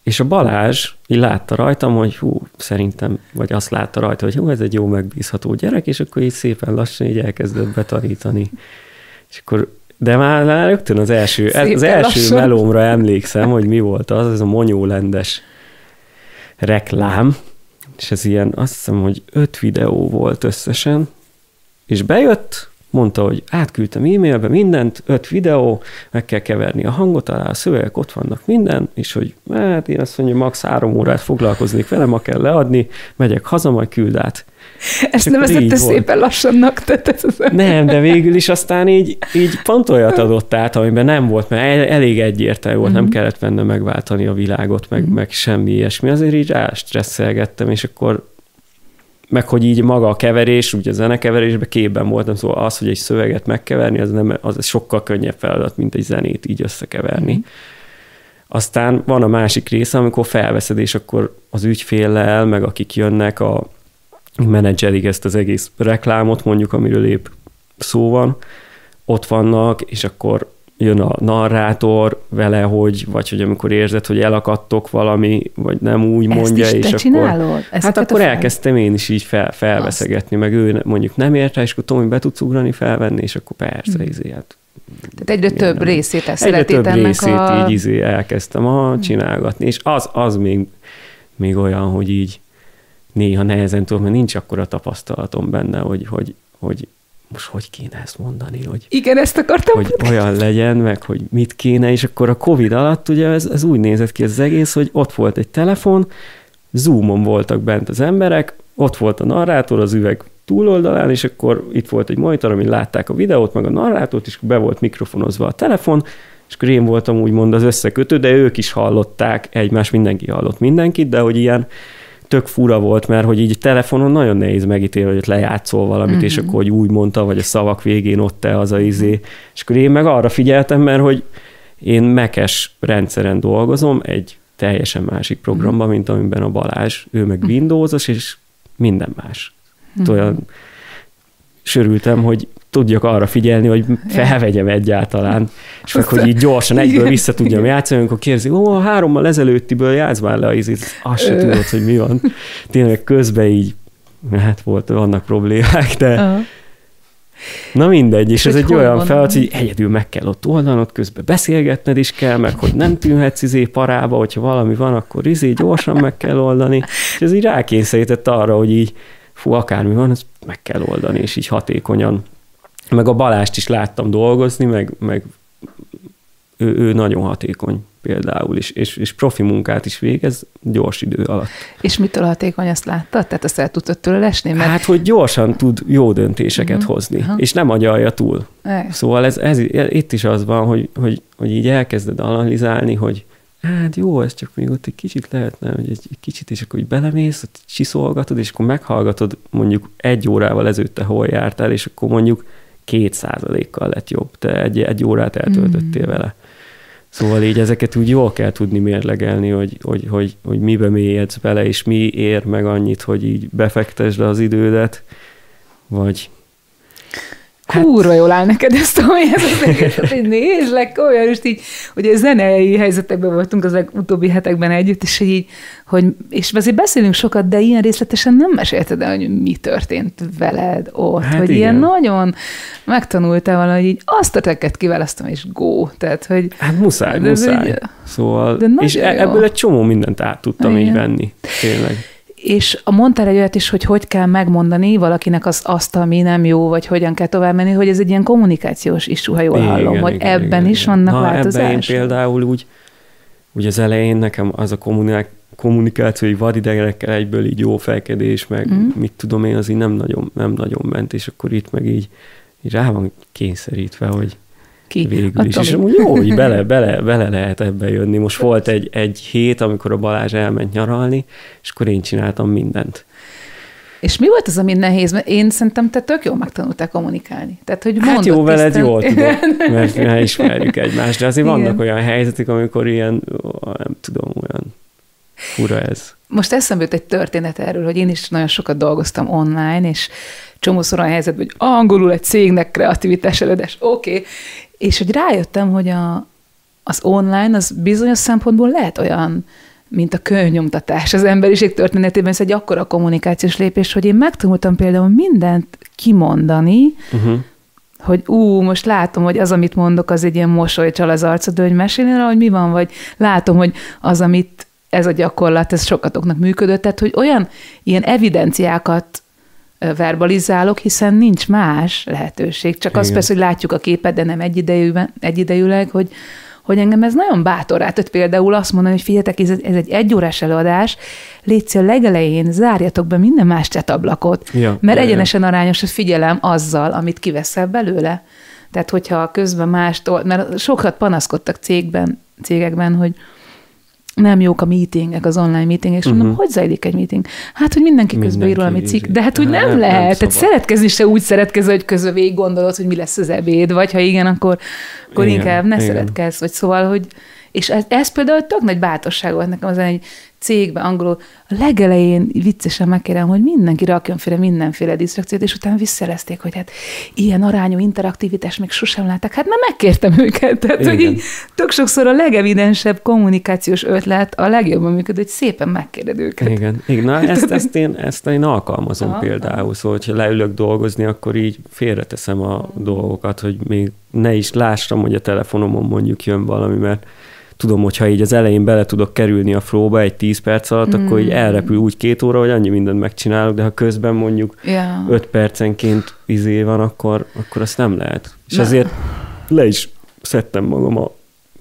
és a Balázs így látta rajtam, hogy hú, szerintem, vagy azt látta rajta, hogy hú, ez egy jó megbízható gyerek, és akkor így szépen lassan így elkezdett betanítani és akkor de már, már rögtön az első, Szépen az első lassan. melómra emlékszem, hogy mi volt az, ez a monyólendes reklám, és ez ilyen, azt hiszem, hogy öt videó volt összesen, és bejött, mondta, hogy átküldtem e-mailbe mindent, öt videó, meg kell keverni a hangot alá, a szövegek ott vannak minden, és hogy hát én azt mondja, max. három órát foglalkoznék vele, ma kell leadni, megyek haza, majd küld át. Ezt nem nevezette szépen lassannak. Tehát ez az... Nem, de végül is aztán így, így pont olyat adott át, amiben nem volt, mert elég egyértelmű volt, mm-hmm. nem kellett benne megváltani a világot, meg, mm-hmm. meg semmi ilyesmi. Azért így rástresszelgettem, és akkor meg hogy így maga a keverés, ugye a zenekeverésben képben voltam, szóval az, hogy egy szöveget megkeverni, az, nem, az sokkal könnyebb feladat, mint egy zenét így összekeverni. Mm. Aztán van a másik része, amikor felveszed, és akkor az ügyféllel, meg akik jönnek, a menedzserig ezt az egész reklámot, mondjuk, amiről épp szó van, ott vannak, és akkor jön a narrátor vele, hogy, vagy hogy amikor érzed, hogy elakadtok valami, vagy nem úgy mondja, Ezt is és te akkor... Csinálod? hát akkor elkezdtem én is így fel, felveszegetni, Azt. meg ő mondjuk nem ért rá, és akkor Tomi be tudsz ugrani, felvenni, és akkor persze, hmm. izé, hát tehát egyre több nem, részét ezt Egyre több részét a... így izé elkezdtem a, hmm. csinálgatni, és az, az még, még olyan, hogy így néha nehezen tudom, mert nincs akkora tapasztalatom benne, hogy, hogy, hogy most hogy kéne ezt mondani, hogy, Igen, ezt akartam. hogy olyan legyen, meg hogy mit kéne, és akkor a Covid alatt ugye ez, ez úgy nézett ki az egész, hogy ott volt egy telefon, Zoomon voltak bent az emberek, ott volt a narrátor az üveg túloldalán, és akkor itt volt egy monitor, amin látták a videót, meg a narrátort, és be volt mikrofonozva a telefon, és akkor én voltam úgymond az összekötő, de ők is hallották egymás, mindenki hallott mindenkit, de hogy ilyen tök fura volt, mert hogy így telefonon nagyon nehéz megítélni, hogy ott lejátszol valamit, mm-hmm. és akkor hogy úgy mondta, vagy a szavak végén ott te az a izé. És akkor én meg arra figyeltem, mert hogy én mekes rendszeren dolgozom, egy teljesen másik programban, mint amiben a Balázs. Ő meg Windowsos, és minden más. Mm. Olyan sörültem, hogy tudjak arra figyelni, hogy felvegyem egyáltalán, és meg, hogy így gyorsan egyből vissza tudjam játszani, amikor kérdezi, ó, a hárommal ezelőttiből játsz már le a izit, azt se tudod, hogy mi van. Tényleg közben így, hát volt, vannak problémák, de uh-huh. Na mindegy, és, és ez egy olyan feladat, hogy egyedül meg kell ott oldanod, közben beszélgetned is kell, meg hogy nem tűnhetsz izé parába, hogyha valami van, akkor izé gyorsan meg kell oldani. És ez így rákényszerített arra, hogy így fú, akármi van, ezt meg kell oldani, és így hatékonyan. Meg a Balást is láttam dolgozni, meg, meg ő, ő nagyon hatékony például, és, és, és profi munkát is végez gyors idő alatt. És mitől hatékony, ezt láttad? Tehát ezt el tudtad tőle lesni? Mert... Hát, hogy gyorsan tud jó döntéseket uh-huh. hozni, uh-huh. és nem agyalja túl. E. Szóval ez, ez, itt is az van, hogy, hogy, hogy így elkezded analizálni, hogy hát jó, ez csak még ott egy kicsit lehetne, hogy egy, egy kicsit, és akkor így belemész, ott csiszolgatod, és akkor meghallgatod mondjuk egy órával ezelőtt hol jártál, és akkor mondjuk két százalékkal lett jobb. Te egy, egy órát eltöltöttél mm. vele. Szóval így ezeket úgy jól kell tudni mérlegelni, hogy, hogy, hogy, hogy mibe mélyedsz bele, és mi ér meg annyit, hogy így befektesd az idődet, vagy. Kurva jól áll neked ezt a helyzetet, hogy nézlek, olyan, és így, hogy a zenei helyzetekben voltunk az utóbbi hetekben együtt, és így, hogy, és azért beszélünk sokat, de ilyen részletesen nem mesélted el, hogy mi történt veled ott, hát hogy igen. ilyen nagyon megtanultál valahogy így azt a teket kiválasztom, és go, tehát, hogy... Hát muszáj, de, muszáj. De, szóval, de és e- jó. ebből egy csomó mindent át tudtam igen. így venni, tényleg és a mondtál egy olyat is, hogy hogy kell megmondani valakinek az azt, ami nem jó, vagy hogyan kell tovább menni, hogy ez egy ilyen kommunikációs is, ha jól igen, hallom, hogy igen, ebben igen, is igen. vannak Na, változások. Ebben én például úgy, úgy az elején nekem az a kommunik- kommunikációi vadiderekkel egyből így jó felkedés, meg mm. mit tudom én, az így nem nagyon, nem nagyon ment, és akkor itt meg így, így rá van kényszerítve, hogy ki. Végül is. És amúgy jó, hogy bele, bele, bele lehet ebbe jönni. Most volt egy, egy hét, amikor a Balázs elment nyaralni, és akkor én csináltam mindent. És mi volt az, ami nehéz? Mert én szerintem te tök jól megtanultál kommunikálni. Tehát, hogy hát jó, veled jól tudok, mert mi ismerjük egymást, de azért Igen. vannak olyan helyzetek, amikor ilyen, nem tudom, olyan fura ez. Most eszembe jut egy történet erről, hogy én is nagyon sokat dolgoztam online, és csomószor olyan helyzetben, hogy angolul egy cégnek kreativitás előadás, oké, okay. És hogy rájöttem, hogy a, az online az bizonyos szempontból lehet olyan, mint a könyvnyomtatás az emberiség történetében, ez egy akkora kommunikációs lépés, hogy én megtanultam például mindent kimondani, uh-huh. hogy ú, most látom, hogy az, amit mondok, az egy ilyen mosolycsal az arcod, hogy mesélni rá, hogy mi van, vagy látom, hogy az, amit ez a gyakorlat, ez sokatoknak működött, tehát hogy olyan ilyen evidenciákat verbalizálok, hiszen nincs más lehetőség. Csak Igen. az persze, hogy látjuk a képet, de nem egyidejűben, egyidejűleg, hogy, hogy engem ez nagyon bátorát például azt mondani, hogy figyeljetek, ez, ez egy egyórás előadás, létszi a legelején, zárjatok be minden más cetablakot, ja, mert ja, egyenesen ja. arányos a figyelem azzal, amit kiveszel belőle. Tehát, hogyha közben más, mert sokat panaszkodtak cégben, cégekben, hogy nem jók a meetingek, az online meetingek, és uh-huh. mondom, mhm. hogy zajlik egy meeting? Hát, hogy mindenki közben ír valami cikk, de hát úgy nem, nem lehet. Nem Tehát szeretkezni se úgy szeretkezni, hogy közben végig gondolod, hogy mi lesz az ebéd, vagy ha igen, akkor, akkor igen, inkább ne igen. szeretkezz, vagy szóval, hogy és ez, ez például tök nagy bátorság volt nekem az egy cégben, angolul. A legelején viccesen megkérem, hogy mindenki rakjon félre mindenféle disztrakciót, és utána visszajelezték, hogy hát ilyen arányú interaktivitás még sosem láttak. Hát már megkértem őket. Tehát, hogy így tök sokszor a legevidensebb kommunikációs ötlet a legjobban működő, hogy szépen megkérded őket. Igen, Igen. Na, ezt, ezt, én, ezt én alkalmazom Aha. például, szóval, hogyha leülök dolgozni, akkor így félreteszem a dolgokat, hogy még ne is lássam, hogy a telefonomon mondjuk jön valami, mert tudom, hogyha így az elején bele tudok kerülni a flowba egy 10 perc alatt, mm. akkor így elrepül úgy két óra, hogy annyi mindent megcsinálok, de ha közben mondjuk yeah. 5 percenként izé van, akkor, akkor azt nem lehet. És ne. ezért le is szedtem magam a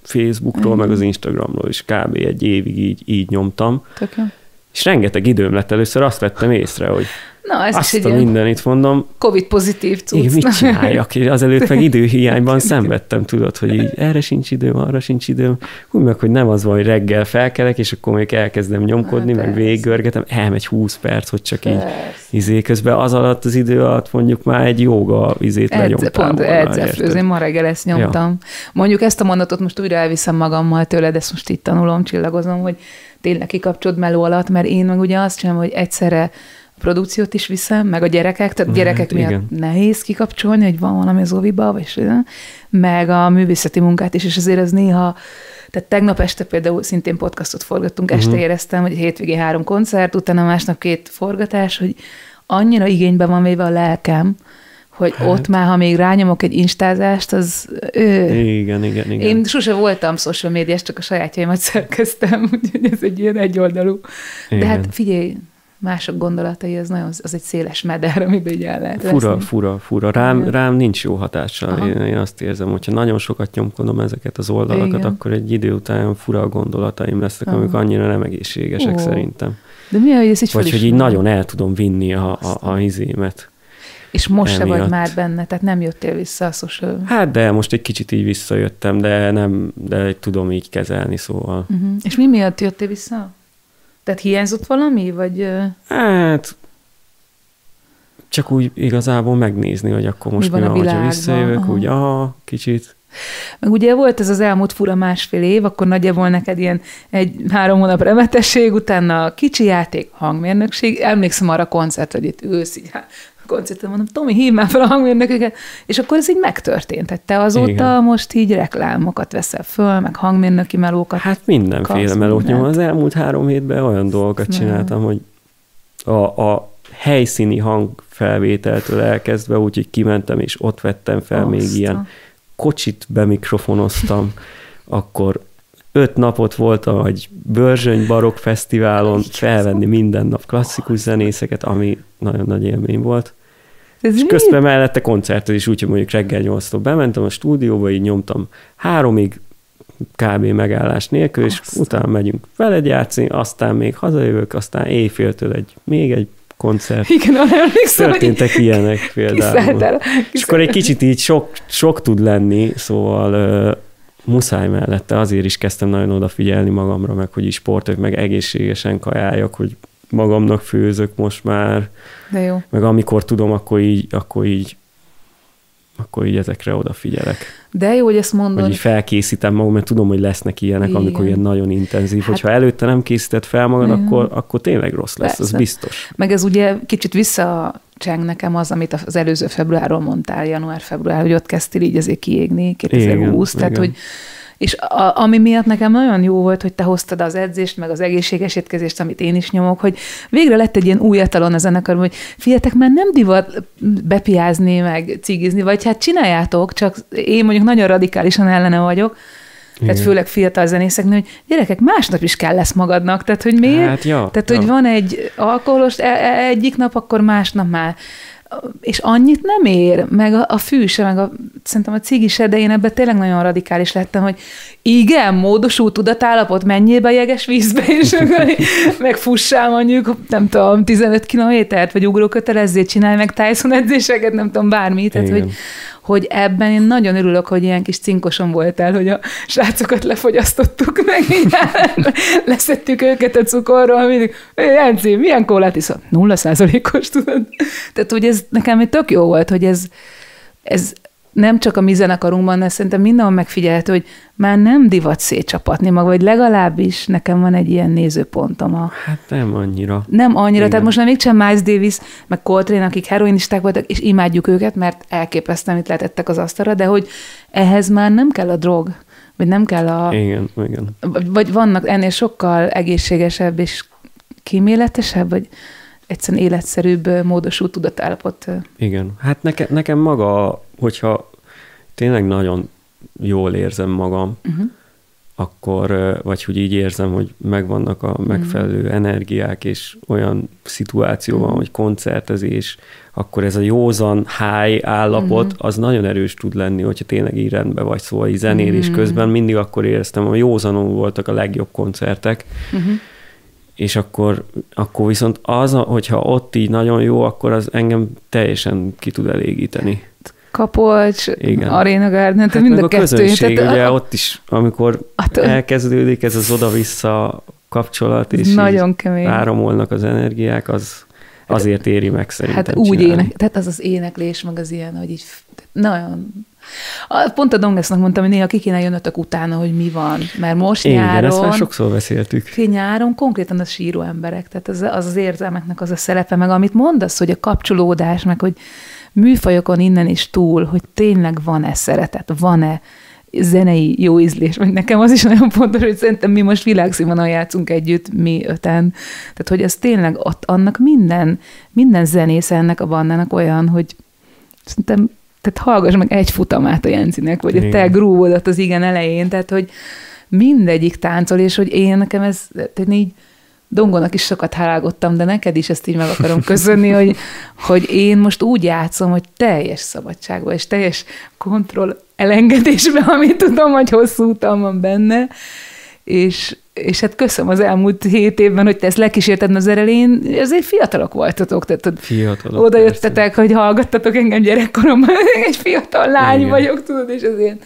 Facebookról, mm. meg az Instagramról is kb. egy évig így, így nyomtam. Tökön. És rengeteg időm lett először, azt vettem észre, hogy Na, ez Azt is a mindenit mondom. Covid pozitív cucc. Igen, mit csináljak? Azelőtt meg időhiányban szenvedtem, tudod, hogy így erre sincs időm, arra sincs időm. Úgy meg, hogy nem az van, hogy reggel felkelek, és akkor még elkezdem nyomkodni, Hát meg végiggörgetem. Elmegy 20 perc, hogy csak így Persze. izé közben az alatt az idő alatt mondjuk már egy joga izét Edze, lenyomtál pont volna, edzel érted? főzni, ma reggel ezt nyomtam. Mondjuk ezt a mondatot most újra elviszem magammal tőled, ezt most itt tanulom, csillagozom, hogy tényleg kikapcsolod meló alatt, mert én meg ugye azt csinálom, hogy egyszerre produkciót is viszem, meg a gyerekek, tehát Hát gyerekek miatt igen. nehéz kikapcsolni, hogy van valami az oviba, vagy meg a művészeti munkát is, és azért az néha, tehát tegnap este például szintén podcastot forgattunk, este Mhm. éreztem, hogy hétvégén három koncert, utána másnap két forgatás, hogy annyira igénybe van véve a lelkem, hogy Hát. ott már, ha még rányomok egy instázást, az... Ő, Igen, igen, igen. én sose voltam social médiás, csak a sajátjaimat szerkeztem, úgyhogy ez egy ilyen egyoldalú. De Igen. hát figyelj, mások gondolatai, az nagyon, az egy széles meder, amiben így el lehet Fura, veszni. fura, fura. Rám, Igen. rám nincs jó hatással. Aha. Én, én azt érzem, hogyha nagyon sokat nyomkodom ezeket az oldalakat, Igen. akkor egy idő után fura gondolataim lesznek, Aha. amik annyira nem egészségesek Ó. szerintem. De mi, hogy ez így Vagy hogy így nagyon el tudom vinni a, a, a izémet. És most se vagy emiatt. már benne, tehát nem jöttél vissza a social. Hát de most egy kicsit így visszajöttem, de nem, de tudom így kezelni, szóval. Uh-huh. És mi miatt jöttél vissza? Tehát hiányzott valami, vagy... Hát csak úgy igazából megnézni, hogy akkor most Mi mi van van, a hogyha visszajövök, aha. úgy aha, kicsit. Meg ugye volt ez az elmúlt fura másfél év, akkor nagyjából neked ilyen egy három hónap remetesség, utána kicsi játék, hangmérnökség. Emlékszem arra a koncertre, hogy itt ülsz így, koncerten mondom, Tomi, hív már fel a hangmérnököket, és akkor ez így megtörtént. Tehát te azóta Igen. most így reklámokat veszel föl, meg hangmérnöki melókat. Hát mindenféle melót nyom. Az elmúlt három hétben olyan dolgokat Nem. csináltam, hogy a, a helyszíni hangfelvételtől elkezdve, úgyhogy kimentem, és ott vettem fel még Azt a- ilyen kocsit bemikrofonoztam, akkor öt napot voltam egy Börzsöny Barok Fesztiválon felvenni minden nap klasszikus zenészeket, ami nagyon nagy élmény volt. Ez És mi? közben mellette koncertet is, úgyhogy mondjuk reggel 8 bementem a stúdióba, így nyomtam háromig kb. megállás nélkül, és Azt. utána megyünk veled játszani, aztán még hazajövök, aztán éjféltől egy, még egy koncert. Igen, arra emlékszem, hogy Történtek ilyenek például. kiszálltál. És akkor egy kicsit így sok, sok tud lenni, szóval uh, muszáj mellette, azért is kezdtem nagyon odafigyelni magamra, meg hogy is sportok, meg egészségesen kajáljak, hogy magamnak főzök most már, De jó. meg amikor tudom, akkor így, akkor így, akkor így ezekre odafigyelek. De jó, hogy ezt mondod. Hogy így felkészítem magam, mert tudom, hogy lesznek ilyenek, Igen. amikor ilyen nagyon intenzív. Hát- Hogyha előtte nem készített fel magad, Igen. akkor, akkor tényleg rossz lesz, Persze. az biztos. Meg ez ugye kicsit visszacseng nekem az, amit az előző februárról mondtál, január-február, hogy ott kezdtél így azért kiégni 2020, Igen, tehát igen. hogy és a, ami miatt nekem nagyon jó volt, hogy te hoztad az edzést, meg az egészséges étkezést, amit én is nyomok, hogy végre lett egy ilyen új etalon a zenekarban, hogy figyeljetek, már nem divat bepiázni, meg cigizni, vagy hát csináljátok, csak én mondjuk nagyon radikálisan ellene vagyok, tehát Igen. főleg fiatal zenészeknél, hogy gyerekek, másnap is kell lesz magadnak, tehát hogy miért? Hát, ja, Tehát, ja. hogy van egy alkoholos e- e- egyik nap, akkor másnap már. És annyit nem ér, meg a, a fű se, meg a, szerintem a cigi se, de én ebben tényleg nagyon radikális lettem, hogy igen, módosult tudatállapot, menjél be jeges vízbe, és meg fussál mondjuk, nem tudom, 15 kilométert, vagy ugrókötelezzét csinálj meg Tyson edzéseket, nem tudom, bármi. Tehát, Igen. hogy, hogy ebben én nagyon örülök, hogy ilyen kis cinkoson voltál, hogy a srácokat lefogyasztottuk, meg így leszettük őket a cukorról, mindig, "Hé, Jenci, milyen kólát iszol? Nulla százalékos, tudod? Tehát, hogy ez nekem egy tök jó volt, hogy ez, ez nem csak a mi zenekarunkban, de szerintem mindenhol megfigyelhető, hogy már nem divat szétcsapatni maga, vagy legalábbis nekem van egy ilyen nézőpontom a, Hát nem annyira. nem annyira, Igen. tehát most már még sem Miles Davis, meg Coltrane, akik heroinisták voltak, és imádjuk őket, mert elképesztően mit letettek az asztalra, de hogy ehhez már nem kell a drog, vagy nem kell a... Igen, igen. Vagy vannak ennél sokkal egészségesebb és kíméletesebb, vagy egyszerűen életszerűbb módosult tudatállapot. Igen. Hát neke, nekem maga, hogyha tényleg nagyon jól érzem magam, Uh-huh. akkor, vagy hogy így érzem, hogy megvannak a megfelelő energiák, és olyan szituáció van, Mhm. hogy koncertezés, akkor ez a józan high állapot, Mhm. az nagyon erős tud lenni, hogyha tényleg így rendben vagy, szóval így zenélés Mhm. közben mindig akkor éreztem, hogy józanon voltak a legjobb koncertek, Uh-huh. És akkor, akkor viszont az, hogyha ott így nagyon jó, akkor az engem teljesen ki tud elégíteni. Kapolcs, Igen. Arena Garden, hát mind a, a kettő. Közönség, tehát, ugye a, ott is, amikor a, elkezdődik ez az oda-vissza kapcsolat, és nagyon kemény. áramolnak az energiák, az azért éri meg szerintem Hát úgy ének, tehát az az éneklés, meg az ilyen, hogy így nagyon Pont a Dongesznak mondtam, hogy néha ki kéne jönnötök utána, hogy mi van. Mert most Igen, nyáron... ezt már sokszor beszéltük. Nyáron konkrétan a síró emberek, tehát az, az az érzelmeknek az a szerepe, meg amit mondasz, hogy a kapcsolódás, meg hogy műfajokon innen is túl, hogy tényleg van-e szeretet, van-e zenei jó ízlés, vagy nekem az is nagyon fontos, hogy szerintem mi most világszínvonalon játszunk együtt, mi öten. Tehát, hogy ez tényleg ott annak minden, minden zenész ennek a bandának olyan, hogy szerintem tehát hallgass meg egy futamát a Jencinek, vagy Igen. a te grúvodat az igen elején, tehát hogy mindegyik táncol, és hogy én nekem ez, tehát így Dongonak is sokat hálálgottam, de neked is ezt így meg akarom köszönni, hogy, hogy én most úgy játszom, hogy teljes szabadságban, és teljes kontroll elengedésben, amit tudom, hogy hosszú utam van benne, és, és hát köszönöm az elmúlt hét évben, hogy te ezt lekísérted az erelén, ezért fiatalok voltatok, tehát fiatalok, oda jöttetek, hogy hallgattatok engem gyerekkoromban, egy fiatal lány Igen. vagyok, tudod, és azért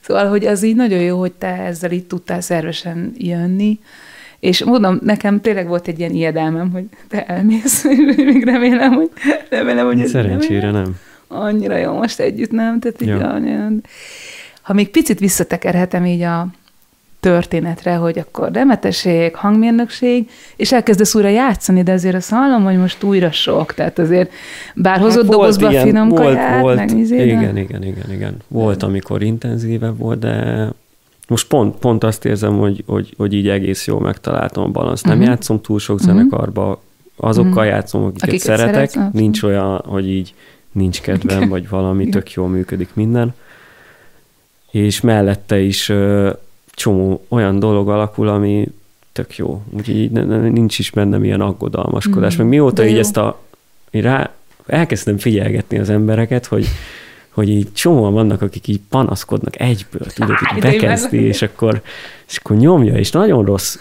Szóval, hogy az így nagyon jó, hogy te ezzel itt tudtál szervesen jönni, és mondom, nekem tényleg volt egy ilyen ijedelmem, hogy te elmész, és még remélem, hogy remélem, hogy Szerencsére nem. nem. Annyira jó most együtt, nem? Tehát így annyira, ha még picit visszatekerhetem így a történetre, hogy akkor remetesség, hangmérnökség, és elkezdesz újra játszani, de azért azt hallom, hogy most újra sok, tehát azért bár hozott hát dobozba ilyen, finom volt, kaját, volt, meg izé, igen, igen, igen, igen. Volt, amikor intenzívebb volt, de most pont, pont azt érzem, hogy, hogy, hogy így egész jól megtaláltam a balanszt. Nem uh-huh. játszom túl sok zenekarba, azokkal uh-huh. játszom, akiket, akiket szeretek. Szeretsz, nincs olyan, hogy így nincs kedvem, vagy valami tök jól működik minden. És mellette is csomó olyan dolog alakul, ami tök jó. Úgyhogy nincs is bennem ilyen aggodalmaskodás. Mm, Meg mióta így jó. ezt a... Rá, elkezdtem figyelgetni az embereket, hogy hogy így csomóan vannak, akik így panaszkodnak egyből, tudod, így bekezdi, és akkor, és akkor nyomja, és nagyon rossz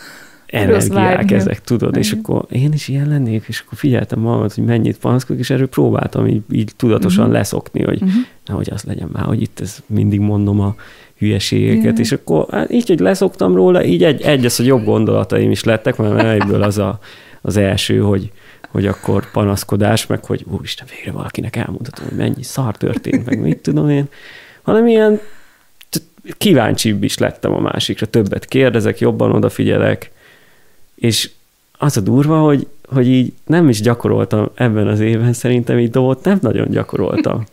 energiák ezek, tudod, és akkor én is ilyen lennék, és akkor figyeltem magam, hogy mennyit panaszkodok, és erről próbáltam így, így tudatosan uh-huh. leszokni, hogy uh-huh. nehogy az legyen már, hogy itt ez mindig mondom a hülyeségeket, yeah. és akkor hát így, hogy leszoktam róla, így egy, egy az, hogy jobb gondolataim is lettek, mert egyből az a, az első, hogy, hogy akkor panaszkodás, meg hogy úristen, végre valakinek elmondhatom, hogy mennyi szar történt, meg mit tudom én, hanem ilyen kíváncsibb is lettem a másikra, többet kérdezek, jobban odafigyelek, és az a durva, hogy, hogy így nem is gyakoroltam ebben az évben, szerintem így dolgot nem nagyon gyakoroltam.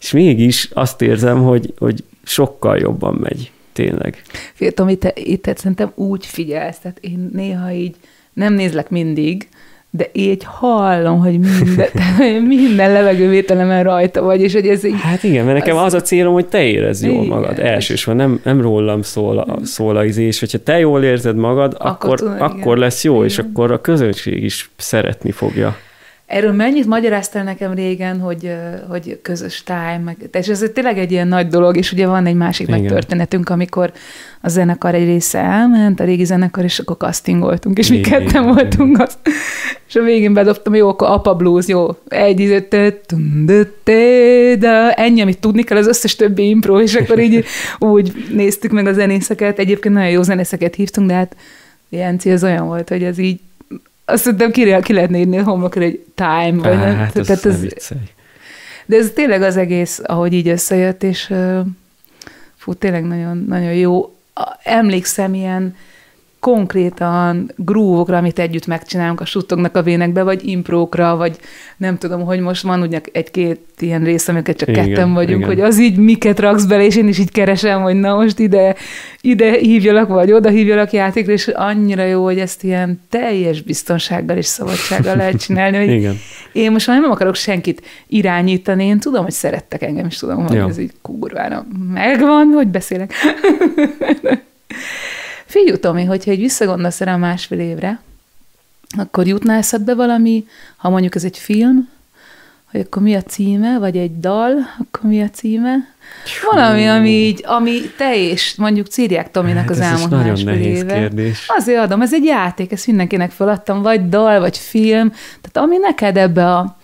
és mégis azt érzem, hogy, hogy sokkal jobban megy, tényleg. Féltom, itt, itt szerintem úgy figyelsz, tehát én néha így nem nézlek mindig, de így hallom, hogy minden, minden levegővételemen rajta vagy, és hogy ez így... Hát igen, mert nekem az, az a célom, hogy te érezd jól igen, magad. Elsősorban nem, nem rólam szól a, szól a izés, hogyha te jól érzed magad, akkor, akkor, tudom, akkor lesz jó, igen. és akkor a közönség is szeretni fogja. Erről mennyit magyaráztál nekem régen, hogy, hogy közös time, meg, és ez tényleg egy ilyen nagy dolog, és ugye van egy másik Igen. történetünk, amikor a zenekar egy része elment, a régi zenekar, és akkor castingoltunk, és mi ketten voltunk az. És a végén bedobtam, jó, akkor apa blues, jó, egy izött, de ennyi, amit tudni kell, az összes többi impro, és akkor így úgy néztük meg a zenészeket. Egyébként nagyon jó zenészeket hívtunk, de hát Jenci az olyan volt, hogy ez így azt szerintem ki, ki lehetne írni a homlokra egy time, vagy nem? Hát Tehát ez, de ez tényleg az egész, ahogy így összejött, és fú, tényleg nagyon, nagyon jó. Emlékszem ilyen konkrétan grúvokra, amit együtt megcsinálunk, a suttognak a vénekbe, vagy imprókra, vagy nem tudom, hogy most van ugye egy-két ilyen rész, amiket csak igen, ketten vagyunk, igen. hogy az így miket raksz bele, és én is így keresem, hogy na most ide, ide hívjalak, vagy oda hívjalak játékra, és annyira jó, hogy ezt ilyen teljes biztonsággal és szabadsággal lehet csinálni, hogy igen. én most már nem akarok senkit irányítani, én tudom, hogy szerettek engem, és tudom, hogy ja. ez így kurvára megvan, hogy beszélek. Figyelj, Tomi, hogyha egy visszagondolsz erre a másfél évre, akkor jutná eszedbe valami, ha mondjuk ez egy film, hogy akkor mi a címe, vagy egy dal, akkor mi a címe. Valami, ami így, ami te és mondjuk Círiák Tominak hát az elmúlt nagyon nehéz éve. kérdés. Azért adom, ez egy játék, ezt mindenkinek feladtam, vagy dal, vagy film, tehát ami neked ebbe a...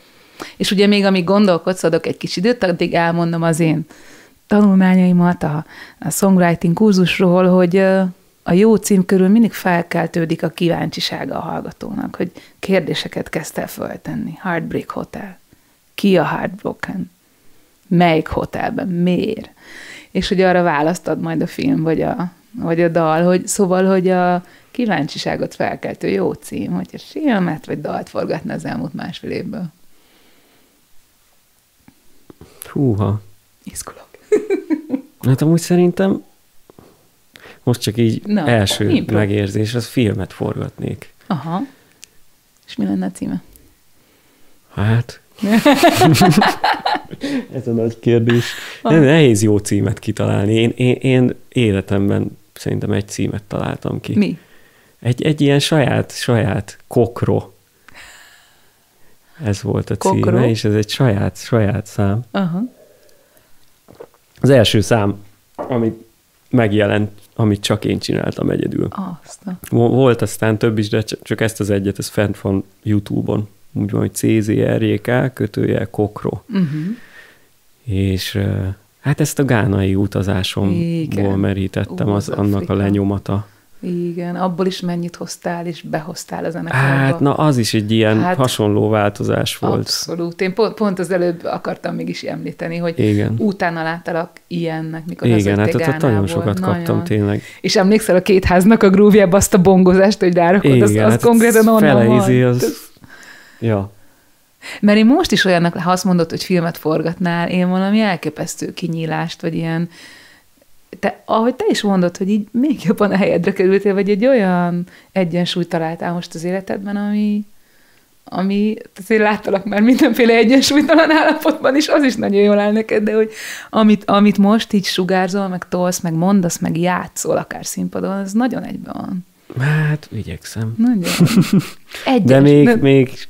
És ugye még amíg gondolkodsz, adok egy kis időt, addig elmondom az én tanulmányaimat a, a songwriting kurzusról, hogy a jó cím körül mindig felkeltődik a kíváncsisága a hallgatónak, hogy kérdéseket kezdte el föltenni. Heartbreak Hotel. Ki a Heartbroken? Melyik hotelben? Miért? És hogy arra választad majd a film, vagy a, vagy a dal, hogy szóval, hogy a kíváncsiságot felkeltő jó cím, hogy a filmet vagy dalt forgatna az elmúlt másfél évből. Húha. Iszkulok. hát amúgy szerintem most csak így Na, első impro. megérzés, az filmet forgatnék. Aha. És mi lenne a címe? Hát... Ez a nagy kérdés. Nem, nehéz jó címet kitalálni. Én, én, én életemben szerintem egy címet találtam ki. Mi? Egy, egy ilyen saját, saját kokro. Ez volt a kokro? címe, és ez egy saját, saját szám. Aha. Az első szám, amit megjelent, amit csak én csináltam egyedül. Aztán. Volt aztán több is, de csak ezt az egyet, ez fent van YouTube-on. Úgy van, hogy CZRJK, kötője Kokro. Uh-huh. És hát ezt a gánai utazásomból Igen. merítettem, az, az annak a lenyomata. Igen, abból is mennyit hoztál, és behoztál a zenekarba. Hát, na az is egy ilyen hát, hasonló változás volt. Abszolút. Én pont, pont az előbb akartam mégis említeni, hogy Igen. utána láttalak ilyennek, mikor Igen, hát ott nagyon sokat nagyon. kaptam tényleg. És emlékszel a két háznak a grúvjába azt a bongozást, hogy rárakod, Igen, az, az hát konkrétan onnan van. az... Ja. Mert én most is olyannak, ha azt mondod, hogy filmet forgatnál, én valami elképesztő kinyílást, vagy ilyen te, ahogy te is mondod, hogy így még jobban a helyedre kerültél, vagy egy olyan egyensúlyt találtál most az életedben, ami, ami azért láttalak már mindenféle egyensúlytalan állapotban is, az is nagyon jól áll neked, de hogy amit, amit most így sugárzol, meg tolsz, meg mondasz, meg játszol akár színpadon, az nagyon egyben van. Hát, igyekszem. Nagyon. Egyes, de még, de... még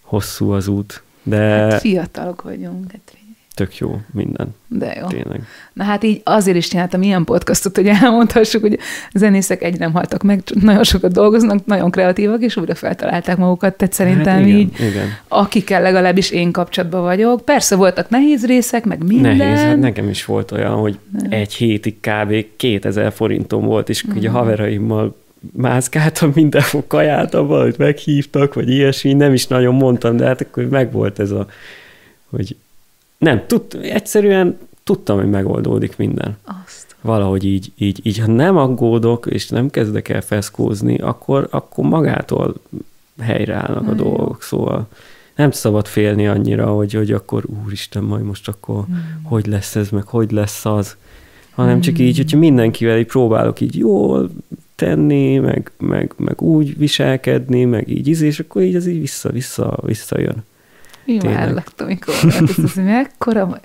hosszú az út. De... Hát fiatalok vagyunk. Hát tök jó minden. De jó. Tényleg. Na hát így azért is csináltam ilyen podcastot, hogy elmondhassuk, hogy a zenészek egy nem haltak meg, nagyon sokat dolgoznak, nagyon kreatívak, és újra feltalálták magukat, tehát szerintem hát igen, így, igen. akikkel legalábbis én kapcsolatban vagyok. Persze voltak nehéz részek, meg minden. Nehéz, hát nekem is volt olyan, hogy nem. egy hétig kb. 2000 forintom volt, és mm. ugye a haveraimmal mászkáltam mindenhol, kajáltam valamit, meghívtak, vagy ilyesmi, nem is nagyon mondtam, de hát akkor megvolt ez a, hogy nem, tud, egyszerűen tudtam, hogy megoldódik minden. Azt. Valahogy így, így, így, ha nem aggódok, és nem kezdek el feszkózni, akkor, akkor magától helyreállnak a mm. dolgok, szóval nem szabad félni annyira, hogy, hogy akkor úristen, majd most akkor mm. hogy lesz ez, meg hogy lesz az, hanem mm. csak így, hogyha mindenkivel így próbálok így jól tenni, meg, meg, meg úgy viselkedni, meg így íz, és akkor így az így vissza, vissza, visszajön. Imádlak, amikor ez az, mekkora,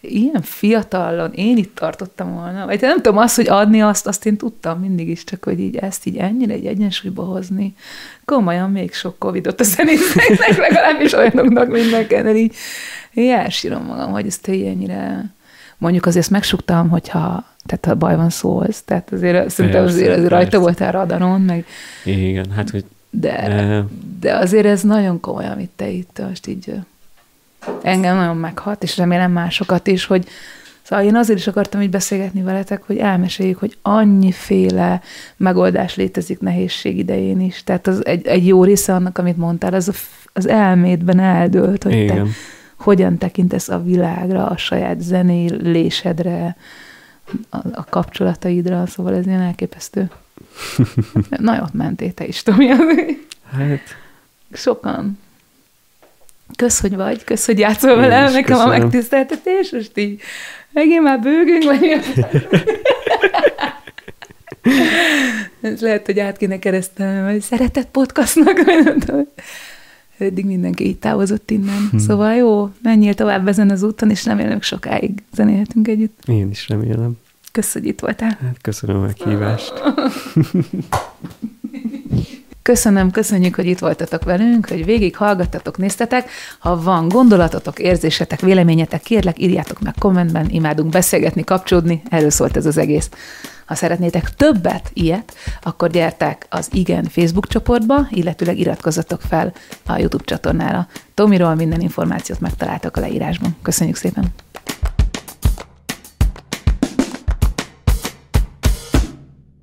ilyen fiatalon én itt tartottam volna, vagy nem tudom, azt, hogy adni azt, azt én tudtam mindig is, csak hogy így ezt így ennyire egy egyensúlyba hozni. Komolyan még sok Covidot a zenészeknek, legalábbis olyanoknak, mint nekem, így, így elsírom magam, hogy ezt ennyire mondjuk azért megsuktam, hogyha tehát ha baj van szólsz, tehát azért szerintem azért, azért rajta voltál radaron, meg... Igen, hát hogy de, de azért ez nagyon komoly, amit te itt most így engem nagyon meghat, és remélem másokat is, hogy Szóval én azért is akartam így beszélgetni veletek, hogy elmeséljük, hogy annyiféle megoldás létezik nehézség idején is. Tehát az egy, egy jó része annak, amit mondtál, az a, az elmédben eldőlt, hogy Igen. te hogyan tekintesz a világra, a saját zenélésedre, a, a kapcsolataidra, szóval ez ilyen elképesztő. Nagyot mentél te is, Tomi. Hát... Sokan. Kösz, hogy vagy, kösz, hogy játszol velem, nekem köszönöm. a megtiszteltetés, most így megint már bőgünk, vagy Ez lehet, hogy át kéne keresztelni, vagy szeretett podcastnak, Eddig mindenki így távozott innen. Hmm. Szóval jó, menjél tovább ezen az úton, és remélem sokáig zenélhetünk együtt. Én is remélem. Köszönjük, hogy itt voltál. Hát köszönöm a meghívást. Köszönöm, köszönjük, hogy itt voltatok velünk, hogy végig hallgattatok, néztetek. Ha van gondolatotok, érzésetek, véleményetek, kérlek, írjátok meg kommentben, imádunk beszélgetni, kapcsolódni, erről szólt ez az egész. Ha szeretnétek többet ilyet, akkor gyertek az Igen Facebook csoportba, illetőleg iratkozzatok fel a YouTube csatornára. Tomiról minden információt megtaláltak a leírásban. Köszönjük szépen!